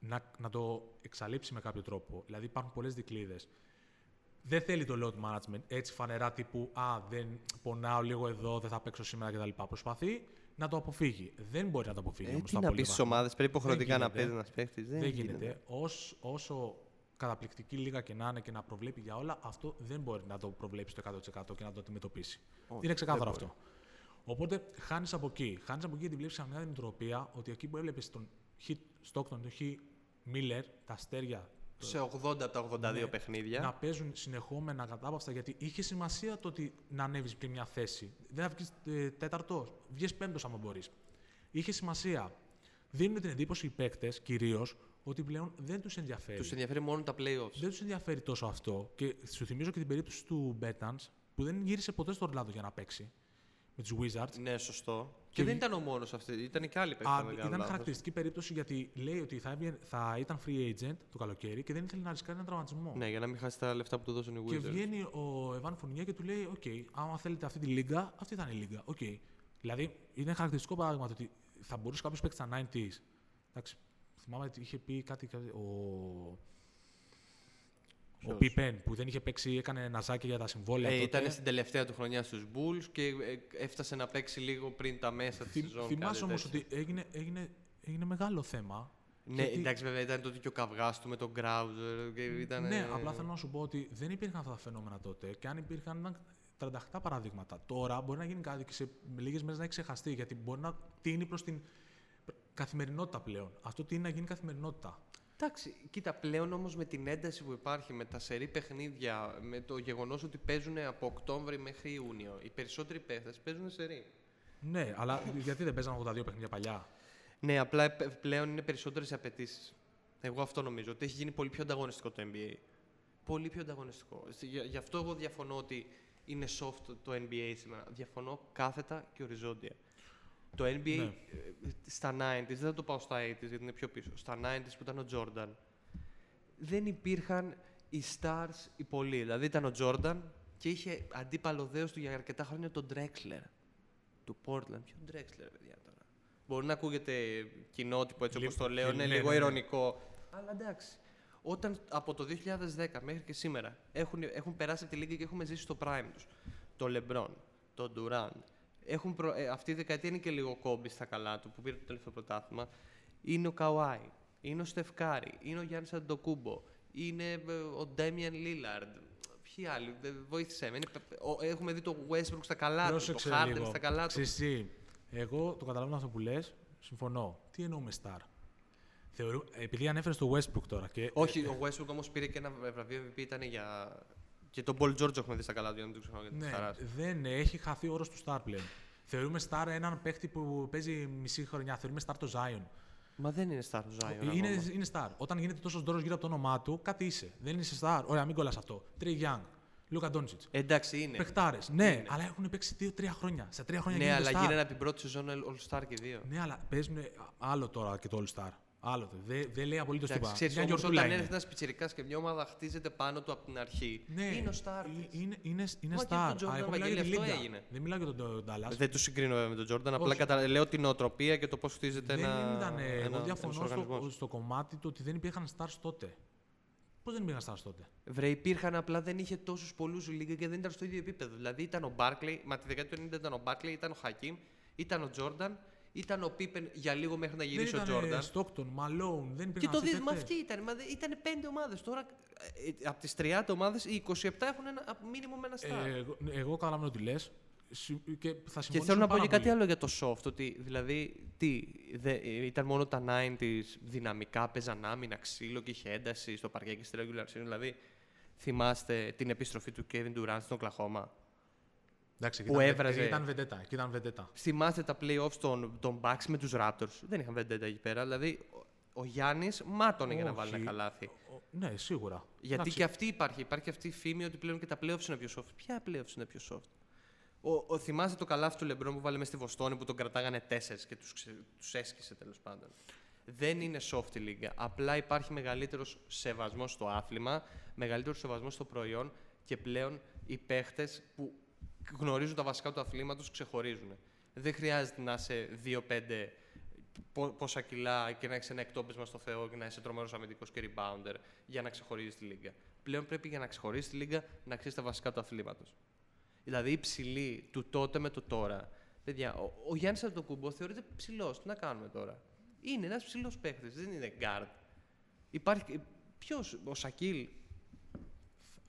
να, να το εξαλείψει με κάποιο τρόπο. Δηλαδή υπάρχουν πολλές δικλείδε. Δεν θέλει το load management έτσι φανερά τύπου Α, δεν πονάω λίγο εδώ, δεν θα παίξω σήμερα κτλ. Προσπαθεί να το αποφύγει. Δεν μπορεί να το αποφύγει. Ε, όμως τι στα να πολύ πεις στις βαθμά. ομάδες, πρέπει υποχρεωτικά να γίνεται. παίζει ένας παίχτη. Δεν, γίνεται. Ως, όσο καταπληκτική λίγα και να είναι και να προβλέπει για όλα, αυτό δεν μπορεί να το προβλέψει το 100% και να το αντιμετωπίσει. Όχι, είναι ξεκάθαρο δεν αυτό. Οπότε χάνεις από εκεί. Χάνεις από εκεί γιατί βλέπεις μια νοοτροπία ότι εκεί που έβλεπες τον Hit Stockton, τον Hit Miller, τα αστέρια Σε 80 από τα 82 Ναι, παιχνίδια. να παίζουν συνεχόμενα κατάπαυστα γιατί είχε σημασία το ότι να ανέβεις και μια θέση. Δεν θα βγεις ε, τέταρτο, βγεις πέμπτος άμα μπορείς. Είχε σημασία. Δίνουν την εντύπωση οι παίκτες κυρίως ότι πλέον δεν τους ενδιαφέρει. Τους ενδιαφέρει μόνο τα playoffs. Δεν τους ενδιαφέρει τόσο αυτό. Και σου θυμίζω και την περίπτωση του Μπέτανς που δεν γύρισε ποτέ στο Ορλάντο για να παίξει με τους Wizards. Ναι, σωστό. Και, Και δεν βγη- ήταν ο μόνος αυτή. Ήταν και άλλοι παίχτε. Α, ήταν χαρακτηριστική περίπτωση γιατί λέει ότι θα, έβγαινε- θα ήταν free agent το καλοκαίρι και δεν ήθελε να ρισκάρει έναν τραυματισμό. Ναι, για να μην χάσει τα λεφτά που του δώσουν οι Και Wizards. βγαίνει ο Εβάν Φουρνιέ και του λέει: Οκ, άμα θέλετε αυτή τη λίγκα, αυτή θα είναι η λίγκα. Οκ. Δηλαδή, είναι χαρακτηριστικό παράδειγμα το ότι θα μπορούσε κάποιος παίξει τα 90s. Εντάξει, θυμάμαι ότι είχε πει κάτι. κάτι- ο, ο Ποιος; Πίπεν που δεν είχε παίξει, έκανε ναζάκι για τα συμβόλαια. Ε, τότε. ήταν στην τελευταία του χρονιά στους Bulls και ε, έφτασε να παίξει λίγο πριν τα μέσα της Θυμ- σεζόν. θυμάσαι κάτι όμως τέτοιο. ότι έγινε, έγινε, έγινε μεγάλο θέμα. Ναι, γιατί- εντάξει, βέβαια ήταν τότε και ο καυγάς του με τον Grouser και ήταν. Ναι, απλά θέλω να σου πω ότι δεν υπήρχαν αυτά τα φαινόμενα τότε και αν υπήρχαν ήταν τρανταχτά παραδείγματα. Τώρα μπορεί να γίνει κάτι και σε λίγες μέρες να έχει ξεχαστεί γιατί μπορεί να τίνει προς την καθημερινότητα πλέον. Αυτό τίνει να γίνει καθημερινότητα. Εντάξει, κοίτα, πλέον όμως με την ένταση που υπάρχει, με τα σερή παιχνίδια, με το γεγονός ότι παίζουν από Οκτώβρη μέχρι Ιούνιο, οι περισσότεροι παίχτες παίζουν σερή. Ναι, αλλά γιατί δεν παίζανε 82 παιχνίδια παλιά; Ναι, απλά ε, πλέον είναι περισσότερες οι απαιτήσεις. Εγώ αυτό νομίζω, ότι έχει γίνει πολύ πιο ανταγωνιστικό το NBA. Πολύ πιο ανταγωνιστικό. Γι' γι' αυτό εγώ διαφωνώ ότι είναι soft το NBA σήμερα. Διαφωνώ κάθετα και οριζόντια. Το NBA Ναι. ε, στα 90s, δεν θα το πάω στα 80s γιατί είναι πιο πίσω. Στα 90s που ήταν ο Jordan, δεν υπήρχαν οι stars οι πολλοί. Δηλαδή ήταν ο Jordan και είχε αντίπαλο δέος του για αρκετά χρόνια τον Drexler του Portland. Ποιο Drexler, παιδιά τώρα. Μπορεί να ακούγεται κοινότυπο έτσι όπως Λίγο- το λέω, είναι ναι, λίγο ναι, ναι. ηρωνικό. Αλλά εντάξει. Όταν από το 2010 μέχρι και σήμερα έχουν, έχουν περάσει από τη λίγα και έχουμε ζήσει στο prime τους. Το LeBron, το Durant. Έχουν προ... ε, αυτή η δεκαετία είναι και λίγο κόμπι στα καλά του που πήρε το τελευταίο πρωτάθλημα. Είναι ο Καουάι, είναι ο Στεφκάρη, είναι ο Γιάννης Αντοκούμπο, είναι ε, ο Ντέμιαν Λίλαρντ. Ποιοι άλλοι, ε, βοήθησέ με. Είναι πε- ο- Έχουμε δει το Westbrook στα καλά του, το Πρόσεξε Harden λίγο. στα καλά του. Ξέρεις τι, εγώ το καταλαβαίνω αυτό που λες. Συμφωνώ. Τι εννοούμε star; Θεωρού, επειδή ανέφερες το Westbrook τώρα. Και, Όχι, ο Westbrook όμως πήρε και ένα βραβείο MVP, ήταν για. Και τον Paul George έχουμε δει στα καλά του, για να μην το ξεχνάω για τη Ναι, χαρά. δεν έχει χαθεί ο όρος του star πλέον. Θεωρούμε star έναν παίχτη που παίζει μισή χρονιά. Θεωρούμε star το Zion. Μα δεν είναι Star Zion. είναι, ακόμα. είναι star. Όταν γίνεται τόσος δώρος γύρω από το όνομά του, κάτι είσαι. Δεν είσαι star. Ωραία, μην κολλάς αυτό. Trey Young, Λούκα Ντόντσιτ. Εντάξει, είναι. Παιχτάρες. Ναι, Είναι. αλλά έχουν παίξει 2-3 χρόνια. Σε 3 χρόνια Ναι, γίνονται αλλά star. γίνανε από την πρώτη σεζόν All Star και δύο. Ναι, αλλά παίζουν άλλο τώρα και το All Star. Άλλο. το. Δεν δεν λέει απολύτως Εντάξει, τίποτα. ξέρεις, Μια όμως, γιορτούλα όταν είναι. έρχεται ένα πιτσυρικά και μια ομάδα χτίζεται πάνω του από την αρχή. Ναι, είναι ο Star. ε, της. Είναι, είναι, είναι Μα και star. τον Jordan Αλλά εγώ μιλάω Βαγγέλη για τη αυτό Λίγκα. έγινε. Δεν μιλάω για τον Dallas. Δεν τους συγκρίνω βέβαια με τον Jordan, απλά Όχι. κατα... λέω την νοοτροπία και το πώς χτίζεται δεν ένα. ήταν. ένα- Εγώ ένας διαφωνώ στο, οργανισμός. στο κομμάτι του ότι δεν υπήρχαν stars τότε. Πώς δεν υπήρχαν stars τότε; Βρε, υπήρχαν απλά δεν είχε τόσους πολλούς η Λίγκα και δεν ήταν στο ίδιο επίπεδο. Δηλαδή ήταν ο Μπάρκλεϊ, μα τη δεκαετία του 90 ήταν ο Μπάρκλεϊ, ήταν ο Χακίμ, ήταν ο Τζόρνταν, ήταν ο Πίπεν για λίγο μέχρι να γυρίσει δεν ο ήταν Τζόρνταν. Stockton, Malone, δεν Και υπήρχαν το αυτοί οι δει, μα παίκτες. αυτοί ήταν. Μα ήταν πέντε ομάδες. Τώρα ε, από τις 30 ομάδες, οι 27 έχουν ένα μήνυμο με ένα star. Ε, εγώ, εγώ καταλαβαίνω τι λες. Και θα και συμφωνήσω θέλω να πω πάρα και κάτι πολύ. άλλο για το soft. Ότι δηλαδή τι, δε, ε, ήταν μόνο τα 90s δυναμικά, παίζαν άμυνα, ξύλο και είχε ένταση στο παρκέ και στη regular season. Δηλαδή θυμάστε την επιστροφή του Kevin Durant στον Οκλαχώμα; Εντάξει, που ήταν, έβραζε- Ήταν βεντέτα. εκεί Ήταν βεντέτα. Θυμάστε τα playoffs των, των Bucks με τους Raptors. Δεν είχαν βεντέτα εκεί πέρα. Δηλαδή ο, ο Γιάννης μάτωνε για να βάλει Όχι. ένα καλάθι. Ο- Ναι, σίγουρα. Γιατί Εντάξει, και αυτή υπάρχει. Υπάρχει αυτή η φήμη ότι πλέον και τα playoffs είναι πιο soft. Ποια playoffs είναι πιο soft; Ο, ο, θυμάσαι το καλάθι του Λεμπρόν που βάλε μέσα στη Βοστόνη που τον κρατάγανε τέσσερις και τους, ξε- τους έσκησε τέλος πάντων. Δεν είναι soft η λίγα. Απλά υπάρχει μεγαλύτερος σεβασμός στο άθλημα, μεγαλύτερος σεβασμός στο προϊόν και πλέον οι παίχτες που γνωρίζουν τα βασικά του αθλήματο ξεχωρίζουν. Δεν χρειάζεται να είσαι 2-5 πο- πόσα κιλά και να έχεις ένα εκτόπισμα στο Θεό και να είσαι τρομερός αμυντικός και rebounder για να ξεχωρίζεις τη λίγα. Πλέον πρέπει για να ξεχωρίσει τη λίγα να ξέρεις τα βασικά του αθλήματο. Δηλαδή η ψηλή του τότε με το τώρα. Παιδιά, ο, ο Γιάννης Αντοκούμπο θεωρείται ψηλός. Τι να κάνουμε τώρα; Είναι ένας ψηλός παίχτη, δεν είναι guard. Υπάρχει. Ποιος, ο Σακίλ.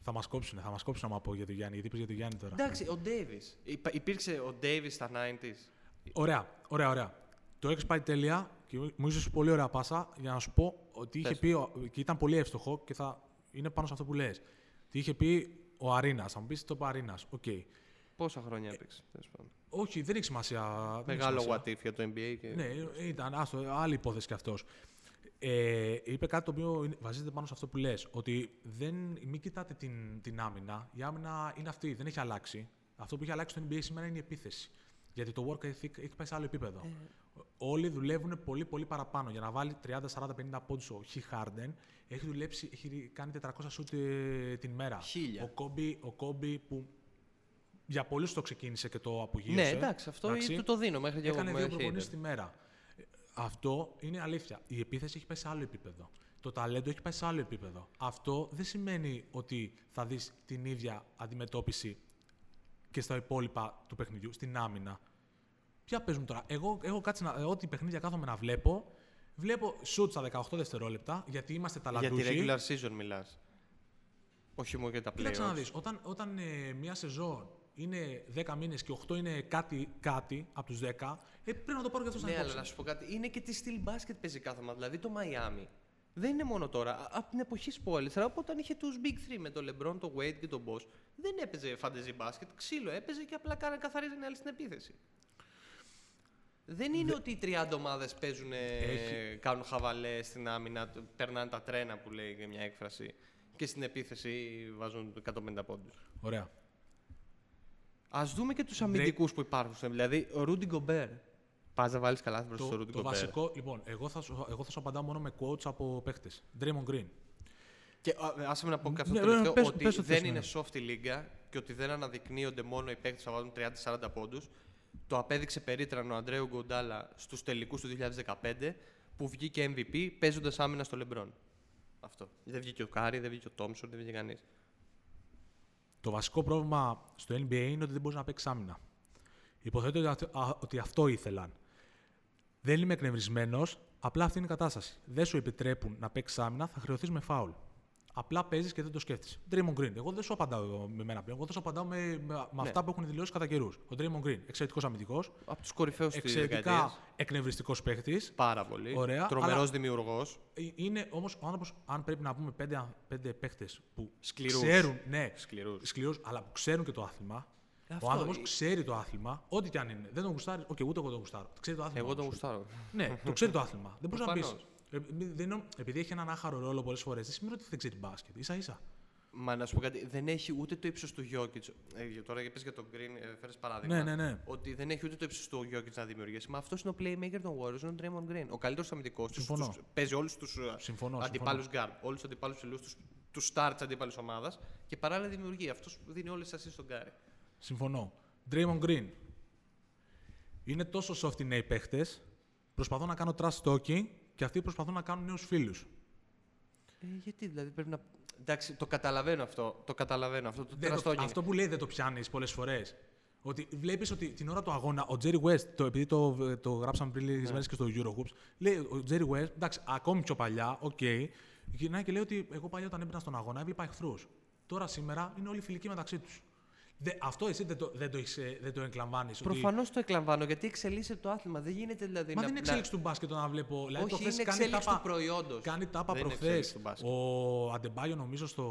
Θα μας κόψουν, θα μας κόψουν άμα πω για τον Γιάννη. Γιατί είπες για τον Γιάννη τώρα; Εντάξει, ο Ντέιβις. Υπήρξε ο Ντέιβις στα 90s. Ωραία, ωραία, ωραία. Το έχεις πάει τέλεια και μου είσαι πολύ ωραία πάσα για να σου πω ότι είχε Πες. πει. ο- και ήταν πολύ εύστοχο και θα είναι πάνω σε αυτό που λες. Τι είχε πει ο Αρένας. Θα μου πεις το είπε Αρίνας. Οκ. Πόσα χρόνια έπαιξε. τέλος πάντων. Όχι, δεν έχει σημασία. δεν έχει Μεγάλο σημασία. what if για το NBA. Και... Ναι, ήταν άστο, άλλη υπόθεση κι αυτός. Ε, είπε κάτι το οποίο είναι- βασίζεται πάνω σε αυτό που λες. Ότι δεν, μην κοιτάτε την, την άμυνα. Η άμυνα είναι αυτή, δεν έχει αλλάξει. Αυτό που έχει αλλάξει στο NBA σήμερα είναι η επίθεση. Γιατί το work ethic έχει πάει σε άλλο επίπεδο. Ε. Όλοι δουλεύουν πολύ, πολύ παραπάνω. Για να βάλει 30, 40, 50 πόντους ο Χι Harden, έχει δουλέψει, έχει κάνει 400 σουτ ε, την μέρα. Χίλια. Ο Κόμπι, ο Kobe που για πολλούς το ξεκίνησε και το απογείωσε. Ναι, εντάξει, αυτό εντάξει. του το δίνω μέχρι και εγώ Έκανε που δύο είμαι προπονήσεις hater. τη μέρα. Ε, Αυτό είναι αλήθεια. Η επίθεση έχει πάει σε άλλο επίπεδο. Το ταλέντο έχει πάει σε άλλο επίπεδο. Αυτό δεν σημαίνει ότι θα δεις την ίδια αντιμετώπιση και στα υπόλοιπα του παιχνιδιού, στην άμυνα. Ποια παίζουν τώρα; Εγώ έχω κάτσει να, ό,τι παιχνίδια κάθομαι να βλέπω. Βλέπω shoot στα 18 δευτερόλεπτα, γιατί είμαστε Για ταλαντούχοι. τη regular season μιλάς. Όχι μόνο για τα Κοίταξε να playoffs. δεις, όταν, όταν ε, μια σεζόν είναι 10 μήνες και 8 είναι κάτι, κάτι από τους 10, ε, πρέπει να το πάρω και αυτό στα Ναι, αλλά υπόψη. να σου πω κάτι. Είναι και τη στυλ μπάσκετ παίζει κάθε ομάδα. Δηλαδή το Miami δεν είναι μόνο τώρα. Α- Από την εποχή Spoiler, από όταν είχε τους Big 3 με τον LeBron, τον Wade και τον Boss, δεν έπαιζε fantasy μπάσκετ. Ξύλο έπαιζε και απλά κάνα καθαρίζανε άλλη στην επίθεση. Δεν είναι ότι οι 30 ομάδες παίζουν, Έχει- κάνουν χαβαλέ στην άμυνα, τ- περνάνε τα τρένα που λέει και μια έκφραση και στην επίθεση βάζουν 150 πόντους. Ωραία. Α δούμε και τους αμυντικούς που υπάρχουν. Δηλαδή, ο Ρούντι Γκομπέρ. Πας να βάλεις καλά μπροστά στο Το, Ρούντι το Γκομπέρ. βασικό, λοιπόν, εγώ θα, σου, εγώ θα σου απαντάω μόνο με quotes από παίχτες. Draymond Green. Και α, άσε με να πω και αυτό Ναι, το ναι, τελευταίο, πες- ότι πες το δεν θες, είναι ναι. soft η λίγκα και ότι δεν αναδεικνύονται μόνο οι παίκτες που θα βάλουν 30-40 πόντους. Το απέδειξε περίτρανο ο Αντρέ Ιγκουοντάλα στους τελικούς του 2015 που βγήκε MVP παίζοντας άμυνα στο Λεμπρόν. Αυτό. Δεν βγήκε ο Κάρι, δεν βγήκε ο Τόμσον, δεν βγήκε κανείς. Το βασικό πρόβλημα στο NBA είναι ότι δεν μπορείς να παίξεις άμυνα. Υποθέτω ότι αυτό- α, ότι αυτό ήθελαν. Δεν είμαι εκνευρισμένος, απλά αυτή είναι η κατάσταση. Δεν σου επιτρέπουν να παίξεις άμυνα, θα χρεωθείς με φάουλ. Απλά παίζεις και δεν το σκέφτεσαι. Draymond Green. Εγώ δεν σου απαντάω με μένα πλέον. Εγώ θα σου απαντάω με, με, με Ναι. αυτά που έχουν δηλώσει κατά καιρούς. Ο Draymond Green, εξαιρετικός αμυντικός, Από τους κορυφαίους της εξαιρετικά δεκαετίας. εκνευριστικός παίχτης. Πάρα πολύ. Ωραία, Τρομερός αλλά- δημιουργός. Είναι όμως ο άνθρωπος, αν πρέπει να πούμε πέντε, πέντε παίχτες που Σκληρούς. ξέρουν, ναι, Σκληρούς. σκληρούς, αλλά που ξέρουν και το άθλημα. Αυτό, ο άνθρωπος ε- ξέρει το άθλημα, ό,τι και αν είναι. Δεν τον γουστάρει, όχι, ούτε εγώ τον γουστάρω. Ξέρει το άθλημα. Εγώ τον όμως. γουστάρω. Ναι, το ξέρει το άθλημα. δεν μπορείς να πεις. Προφανώς. επειδή έχει έναν άχαρο ρόλο πολλές φορές, δεν σημαίνει ότι δεν ξέρει μπάσκετ. σα ίσα. Μα να σου πω κάτι, δεν έχει ούτε το ύψος του Γιώκητς. Ε, τώρα πες για τον Green, ε, φέρες παράδειγμα. Ναι, ναι, ναι. Ότι δεν έχει ούτε το ύψος του Γιώκητς να δημιουργήσει. Μα αυτός είναι ο playmaker των Warriors, είναι ο Draymond Green. Ο καλύτερος αμυντικός τους. Συμφωνώ. Παίζει όλους τους Συμφωνώ, αντιπάλους guard, όλους τους αντιπάλους ψηλού, τους stars τη αντίπαλη ομάδας και παράλληλα δημιουργεί. Αυτός δίνει όλες τις ασίε στον Γκάρι. Συμφωνώ. Draymond Green. Είναι τόσο soft οι νέοι παίχτες. Προσπαθώ να κάνω trash talking και αυτοί προσπαθούν να κάνουν νέους φίλους. Ε, γιατί δηλαδή πρέπει να. Εντάξει, το καταλαβαίνω αυτό. Το καταλαβαίνω αυτό. Το Δεν το- τραστόγγι. αυτό που λέει δεν το πιάνεις πολλές φορές. Ότι βλέπεις ότι την ώρα του αγώνα ο Jerry West, το, επειδή το, το γράψαμε πριν λίγες Ναι. μέρες και στο Eurohoops, λέει ο Jerry West, εντάξει, ακόμη πιο παλιά, οκ, γυρνάει και λέει ότι εγώ παλιά όταν έμπαινα στον αγώνα έβλεπα εχθρούς. Τώρα σήμερα είναι όλοι φιλικοί μεταξύ τους. Αυτό εσύ δεν το, δεν το, έχεις, ε, δεν το εκλαμβάνεις. Προφανώς το εκλαμβάνω γιατί εξελίσσεται το άθλημα. Δεν γίνεται δηλαδή. Μα να, δεν είναι να- εξέλιξη του μπάσκετ το να βλέπω. Δηλαδή, Όχι, προχθές είναι κάνει εξέλιξη τάπα- του προϊόντος. Κάνει τάπα Δεν είναι προχθές εξέλιξη του μπάσκετ. ο Αντεμπάγιο, νομίζω, στο.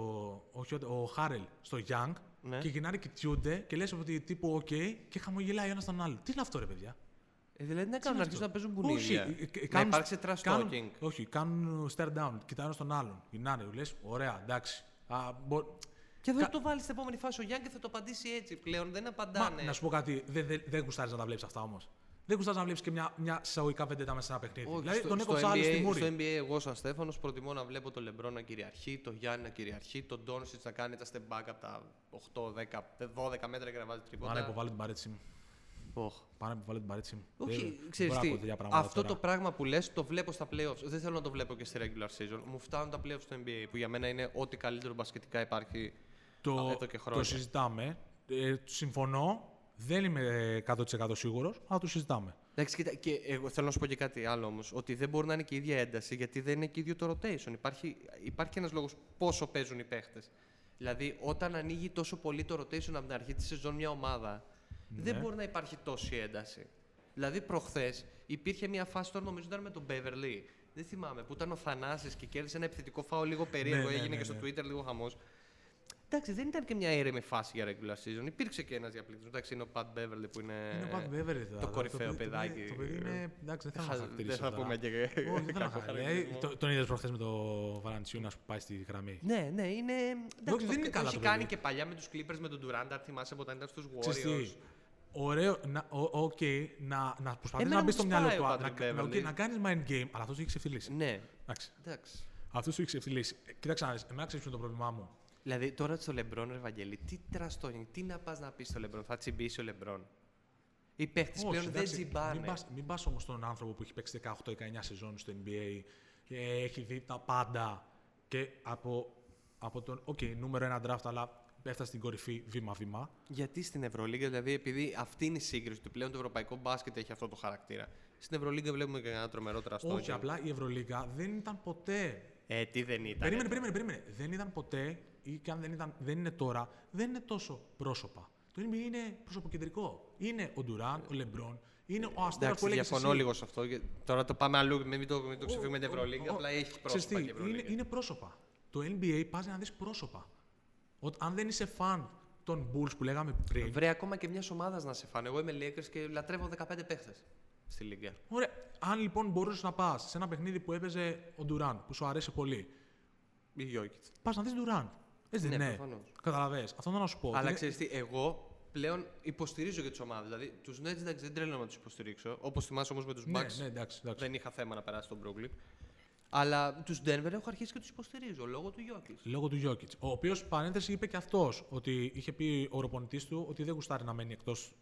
Όχι, ο Χάρελ στο Young Ναι. και γυρνάνε και κοιτιούνται και λες ότι τύπου OK και χαμογελάει ο ένας τον άλλο. Τι είναι αυτό, ρε παιδιά; Ε, δηλαδή να Τι κάνουν είναι να αρχίσουν να αυτό; παίζουν Όχι, μπουνίδια. ε, ε, Να κάνουν- υπάρξει trash κάνουν- talking. Όχι, κάνουν stare down. Κοιτάνε ένα στον άλλον. Γυρνάνε, λες, ωραία, εντάξει. Α, μπο- Και θα Κα- το βάλεις στην επόμενη φάση ο Γιάννη και θα το απαντήσει έτσι πλέον. Δεν Μα, απαντάνε. να σου πω κάτι, δεν δε, δεν γουστάρεις να τα βλέπεις αυτά όμως. Δεν γουστάρεις να βλέπεις και μια, μια εισαγωγικά βεντέτα μέσα σε ένα παιχνίδι. Όχι, δηλαδή στο, τον στο έκοψα άλλο στη NBA, μούρη. στο NBA, εγώ σαν Στέφανος προτιμώ να βλέπω τον Λεμπρό να κυριαρχεί, τον Γιάννη να κυριαρχεί, τον Ντόνσιτ να κάνει τα step back από τα 8, 10, 12 μέτρα και να βάζει Πάω να τρίποτα. υποβάλω την παρέτησή μου. Οχ. Πάω να υποβάλω την παρέτησή μου. Δεν- Όχι, δεν ξέρεις μπορώ να τι, πω τέτοια πράγματα αυτό τώρα. το πράγμα που λες το βλέπω στα playoffs. Δεν θέλω να το βλέπω και στη regular season. Μου φτάνουν τα playoffs στο NBA που για μένα είναι ό,τι καλύτερο μπασκετικά υπάρχει το, εδώ και χρόνια. το συζητάμε. Ε, συμφωνώ. Δεν είμαι 100% σίγουρος, αλλά το συζητάμε. Εντάξει, κοίτα, και εγώ θέλω να σου πω και κάτι άλλο όμως. Ότι δεν μπορεί να είναι και η ίδια ένταση γιατί δεν είναι και ίδιο το rotation. Υπάρχει, υπάρχει ένας λόγος πόσο παίζουν οι παίχτες. Δηλαδή, όταν ανοίγει τόσο πολύ το rotation από την αρχή της σεζόν μια ομάδα, δεν Ναι. μπορεί να υπάρχει τόση ένταση. Δηλαδή, προχθές υπήρχε μια φάση, τώρα νομίζω ήταν με τον Beverly. Δεν θυμάμαι, που ήταν ο Θανάσης και κέρδισε ένα επιθετικό φάο λίγο περίεργο. ναι, έγινε ναι, και στο ναι. Twitter λίγο χαμός. Εντάξει, δεν ήταν και μια ήρεμη φάση για regular season. Υπήρξε και ένας διαπληκτισμό. Εντάξει, είναι ο Pat Beverly που είναι. είναι ο Pat Beverly. το το κορυφαίο παιδί- το παιδάκι. παιδί- Το παιδί είναι. Εντάξει, δεν θέλω να Χα- χαρακτηρίσω. Δεν θα τώρα. πούμε και. Όχι, δεν θέλω να κακό χαρακτηρίσω. χαρακτηρισμό. Ε, το- Τον είδες προχθές με το Βαλαντσιούνα που πάει στη γραμμή. Ναι, ναι, είναι. Εντάξει, δεν το- είναι το καλά έχει το κάνει παιδί. και παλιά με τους Clippers με τον Durant, αν θυμάσαι όταν ήταν στους Ξέρεις Warriors. τι, Ωραίο, να, ο, οκ, να, να προσπαθείς Εμένα να μου μπει στο σπάει μυαλό ο του. Patrick Να, να, Beverly. να κάνεις mind game, αλλά αυτό σου έχει ξεφτιλίσει. Ναι, Εντάξει. εντάξει. Αυτό σου έχει ξεφτιλίσει. Ε, Κοίταξε να δεις, εμένα ξέρεις ποιο είναι το πρόβλημά μου. Δηλαδή τώρα στο Λεμπρόν, ρε Βαγγέλη, τι trash talking, τι να πας να πεις στο Λεμπρόν, θα τσιμπήσει ο Λεμπρόν. Οι παίχτες Όχι, πλέον δεν εντάξει, τσιμπάνε. Μην πας, μην πας όμως στον άνθρωπο που έχει παίξει 18-19 σεζόν στο NBA και έχει δει τα πάντα και από, από τον, οκ, νούμερο ένα draft, αλλά έφτασε στην κορυφή βήμα-βήμα. Γιατί στην Ευρωλίγα, δηλαδή, επειδή αυτή είναι η σύγκριση του πλέον το ευρωπαϊκό μπάσκετ έχει αυτό το χαρακτήρα. Στην Ευρωλίγκα βλέπουμε και ένα τρομερό trash talking. Όχι, απλά η Ευρωλίγκα δεν ήταν ποτέ. Ε, τι δεν ήταν. Περίμενε, περίμενε, περίμενε. Δεν ήταν ποτέ, ή και αν δεν, ήταν, δεν είναι τώρα, δεν είναι τόσο πρόσωπα. Το NBA είναι προσωποκεντρικό. Είναι ο Ντουράν, ο Λεμπρόν, είναι ο Αστέρας που Εντάξει, έλεγες διαφωνώ εσύ. λίγο σε αυτό. και Τώρα το πάμε αλλού, μην το, μην το ξεφύγουμε την Ο- Ευρωλίγα, ο- απλά έχεις ξέρεις πρόσωπα τι, και η Ευρωλίγα. είναι, είναι πρόσωπα. Το NBA πας να δεις πρόσωπα. Ότι αν δεν είσαι φαν των Bulls που λέγαμε πριν, Βρε ακόμα και μιας ομάδας να σε φάνε. Εγώ είμαι Lakers και λατρεύω 15 παίχτες στη Λίγκα. Ωραία. Αν λοιπόν μπορούσες να πας σε ένα παιχνίδι που έπαιζε ο Ντουράν, που σου αρέσει πολύ, Ή Γιώκητς. πας να δεις Ντουράν. Έτσι δεν Ναι, είναι. προφανώς. Καταλαβέ. Αυτό θέλω να σου πω. Αλλά Είναι- ξέρεις τι, εγώ πλέον υποστηρίζω και τις ομάδες. Δηλαδή, τους Nets εντάξει, δεν τρέλνω να τους υποστηρίξω. Όπως θυμάσαι όμως με τους Ναι, Bucks. ναι, εντάξει, εντάξει. Δεν είχα θέμα να περάσει τον Brooklyn. Αλλά τους Denver έχω αρχίσει και τους υποστηρίζω λόγω του Γιώκητς. Λόγω του Γιώκητς. Ο οποίος παρένθεση είπε και αυτός ότι είχε πει ο ροπονητής του ότι δεν γουστάρει να μένει εκτός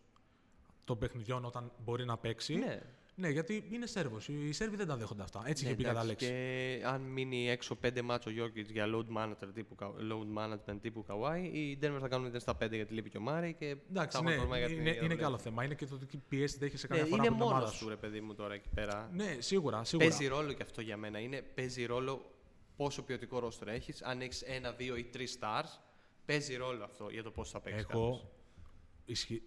των παιχνιδιών όταν μπορεί να παίξει. Ναι. Ναι, γιατί είναι Σέρβος. Οι Σέρβοι δεν τα δέχονται αυτά. Έτσι Ναι, είχε πει κατά εντάξει, λέξη. Και αν μείνει έξω πέντε μάτσο Γιώκητ για load management τύπου, Κα- load management τύπου Kawhi, οι Denver θα κάνουν 0 στα 5 γιατί λείπει και ο Μάρι. Και Εντάξει, θα ναι, έχουν πρόβλημα για την είναι, για είναι το και level. άλλο θέμα. Είναι και το τι πιέσει δέχεσαι Ναι, καμιά φορά είναι από την ομάδα μόνο σου. του ρε παιδί μου τώρα εκεί πέρα. Ναι, σίγουρα. σίγουρα. Παίζει ρόλο και αυτό για μένα. Είναι, παίζει ρόλο πόσο ποιοτικό ρόστρο έχεις. Αν έχεις ένα, δύο ή τρεις stars, παίζει ρόλο αυτό για το πώς θα παίξεις. Εγώ ισχυ...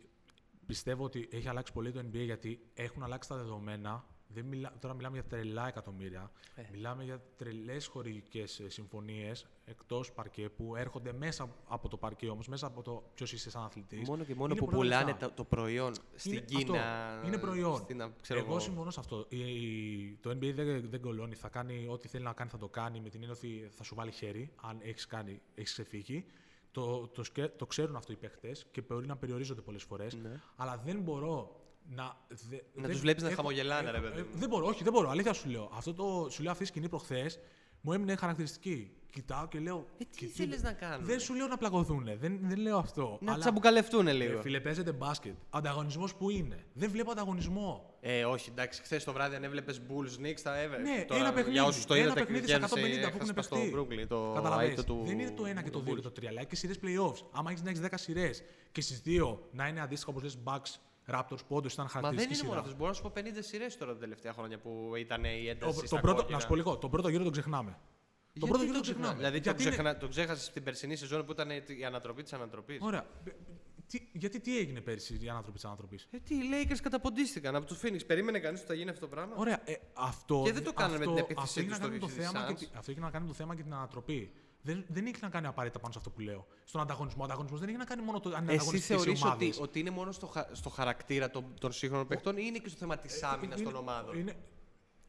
πιστεύω ότι έχει αλλάξει πολύ το NBA γιατί έχουν αλλάξει τα δεδομένα. Δεν μιλά... Τώρα μιλάμε για τρελά εκατομμύρια. Ε. Μιλάμε για τρελές χορηγικές συμφωνίες εκτός παρκέ που έρχονται μέσα από το παρκέ όμως, μέσα από το ποιος είσαι σαν αθλητής. Μόνο και μόνο που πουλάνε τα- το προϊόν στην Είναι Κίνα. Αυτό. Είναι προϊόν. Στην, α- ξέρω εγώ εγώ. συμφωνώ σε αυτό. Η- η- το NBA δεν, δεν κολώνει. Θα κάνει ό,τι θέλει να κάνει, θα το κάνει με την έννοια ότι θα σου βάλει χέρι, αν έχεις κάνει, έχεις ξεφύγει. Το, το, σκε- το ξέρουν αυτό οι παίχτε και μπορεί να περιορίζονται πολλές φορές. Ναι. Αλλά δεν μπορώ να. Δε, Να δεν- τους βλέπεις να έχω- χαμογελάνε, ρε έχω- παιδί ε, μου. Δεν μπορώ, όχι, δεν μπορώ. Αλήθεια σου λέω. Αυτό το, σου λέω αυτή η σκηνή προχθές μου έμεινε χαρακτηριστική. Κοιτάω και λέω. Ε, τι «Κοιτού- θέλεις να κάνουν;» Δεν σου λέω να πλακωθούν. Δεν, δεν λέω αυτό. Να αλλά- τσαμπουκαλευτούν ε, λίγο. φίλε, παίζεται μπάσκετ. Ανταγωνισμός που είναι. Δεν βλέπω ανταγωνισμό. Ε, όχι, εντάξει, χθες το βράδυ αν έβλεπες Bulls Knicks θα έβρεπες. Ναι, Τώρα, ένα παιχνίδι. Για όσους το ένα είδατε, παιχνίδι κέρδισε στα 150 που έχουν έχασε στο παιχτεί. Brooklyn, το Καταλαβες. αίτητο του. Δεν είναι το ένα και το του δύο και Bulls. το τρία, αλλά και σειρές playoffs. Άμα έχεις να έχεις 10 σειρές και στις δύο να είναι αντίστοιχα όπως λες Bucks, Raptors που όντως ήταν Μα δεν χαρακτηριστική είναι μόνο σειρά. αυτό. Μπορώ να σου πω 50 σειρές τώρα τα τελευταία χρόνια που ήταν η Ο- ένταση. το στα πρώτο, κόκκινα. να σου πω λίγο, τον πρώτο γύρο τον ξεχνάμε. Τον πρώτο γύρο τον ξεχνάμε; Δηλαδή το, Γιατί είναι- ξεχνα... το ξέχασες στην περσινή σεζόν που ήταν η ανατροπή της ανατροπής; Ωραία. Ε, Τι, γιατί τι έγινε πέρυσι η ανατροπή της ανατροπής; Ε, τι, οι Lakers καταποντίστηκαν από του Phoenix. Περίμενε κανείς ότι θα γίνει αυτό το πράγμα; Ωραία. Ε, αυτό, Και δεν το κάνανε με αυτό, την επίθεσή αυτό έχει τους να στο κάνει με το Houston θέμα και, Suns. τη- αυτό έχει να κάνει με το θέμα και την ανατροπή. Δεν, δεν έχει να κάνει απαραίτητα πάνω σε αυτό που λέω. Στον ανταγωνισμό. Ο ανταγωνισμός δεν έχει να κάνει μόνο το αν είναι Εσύ ανταγωνιστικές οι θεωρείς ομάδες. ότι, ότι είναι μόνο στο, χα- στο χαρακτήρα των, των σύγχρονων παιχτών ή είναι και στο θέμα της άμυνα Ε, Είναι- των ομάδων; Είναι...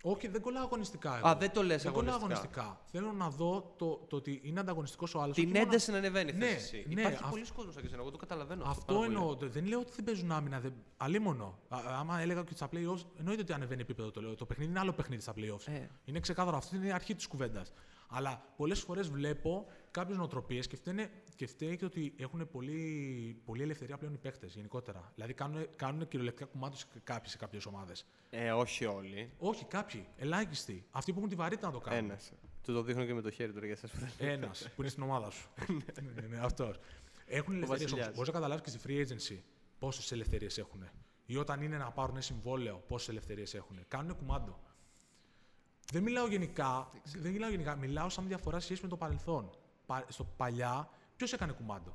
Όχι, δεν κολλάω αγωνιστικά. Εγώ. Α, δεν το λες δεν κολλάω αγωνιστικά. αγωνιστικά. Θέλω να δω το, το ότι είναι ανταγωνιστικός ο άλλος. Την ένταση να ανεβαίνει, Ναι, θες εσύ. ναι, Υπάρχει αυ- πολλοί κόσμος σαν και εσένα, εγώ το καταλαβαίνω. Αυτό πάρα πολύ. εννοώ. Δεν λέω ότι δεν παίζουν άμυνα. Δεν... Αλίμονο. Α, άμα έλεγα και στα playoffs, εννοείται ότι ανεβαίνει επίπεδο το λέω. Το παιχνίδι είναι άλλο παιχνίδι στα playoffs. Ε. Είναι ξεκάθαρο. Αυτή είναι η αρχή της κουβέντας. Αλλά πολλές φορές βλέπω κάποιες νοοτροπίες και, φταίνε- και φταίει και ότι έχουν πολύ, πολύ ελευθερία πλέον οι παίχτε γενικότερα. Δηλαδή κάνουν, κάνουν κυριολεκτικά κουμάντωση κάποιοι σε κάποιες ομάδες. Ε, όχι όλοι. Όχι, κάποιοι. Ελάχιστοι. Αυτοί που έχουν τη βαρύτητα να το κάνουν. Ένας. Του το δείχνω και με το χέρι τώρα για εσάς. Ένας που είναι στην ομάδα σου. ναι, ναι, ναι, αυτός. Έχουν ελευθερίες όμως. Βασιλιάς. Μπορείς να καταλάβεις και στη free agency πόσες ελευθερίες έχουν. Ή όταν είναι να πάρουν συμβόλαιο, πόσες ελευθερίες έχουν. Κάνουν κουμάντο. Δεν μιλάω γενικά, δεν μιλάω γενικά, μιλάω σαν διαφορά σε σχέση με το παρελθόν. Πα- στο παλιά, ποιος έκανε κουμάντο;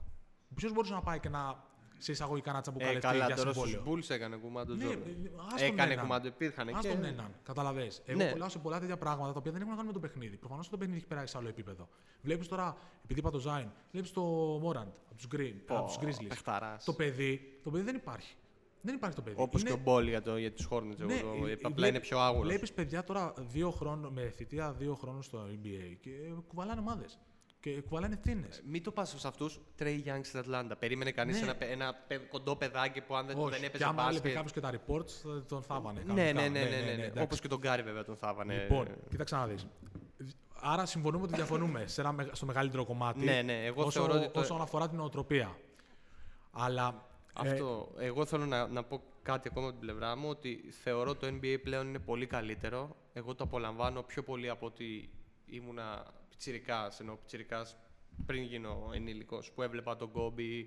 Ποιος μπορούσε να πάει και να σε εισαγωγικά να Ε, τσαμπουκαλευτεί καλά, για τώρα συμβόλαιο; στους Bulls έκανε κουμάντο Ναι, Τζόρνταν. ε, ας τον Έκανε έναν. κουμάντο, υπήρχαν Ας και. τον έναν, καταλαβέ. Εγώ Ναι. κολλάω σε πολλά τέτοια πράγματα τα οποία δεν έχουν να κάνουν με το παιχνίδι. Προφανώς το παιχνίδι έχει περάσει σε άλλο επίπεδο. Βλέπεις τώρα, επειδή είπα το Ζάιν, βλέπεις το Μόραντ από τους Green, από τους Grizzlies. Παιχταράς. Το παιδί, το παιδί δεν υπάρχει. Δεν υπάρχει το παιδί. Όπως Είναι- και ο Μπόλ για, το, για τους Hornets. ναι, εγώ το ε, είπα, απλά βλέ- είναι πιο άγουρος. Βλέπεις παιδιά τώρα δύο χρόνων, με θητεία δύο χρόνων στο NBA και κουβαλάνε ομάδες. Και κουβαλάνε ευθύνες. Μην το πας σε αυτούς. Τρέι Young στην Ατλάντα. Περίμενε κανείς Ναι. ένα, παι- ένα παι- κοντό παιδάκι που αν δεν, δεν Όχι, και έπαιζε άμα έλεγε μπάσκετ. κάποιος και τα reports, θα τον θάβανε. Ναι, ναι, κανονικά. ναι, ναι, ναι, ναι. εντάξει. Όπως και τον Κάρι βέβαια τον θάβανε. Λοιπόν, κοίταξε να δεις. Άρα συμφωνούμε ότι διαφωνούμε σε ένα, μεγα- στο μεγαλύτερο κομμάτι. Ναι, ναι, εγώ όσο, θεωρώ ότι το- όσον αφορά την νοοτροπία. Αλλά. Ε, Αυτό. Εγώ θέλω να, να πω κάτι ακόμα από την πλευρά μου, ότι θεωρώ το NBA πλέον είναι πολύ καλύτερο. Εγώ το απολαμβάνω πιο πολύ από ότι ήμουνα πιτσιρικάς, ενώ πιτσιρικάς πριν γίνω ενήλικος, που έβλεπα τον Kobe,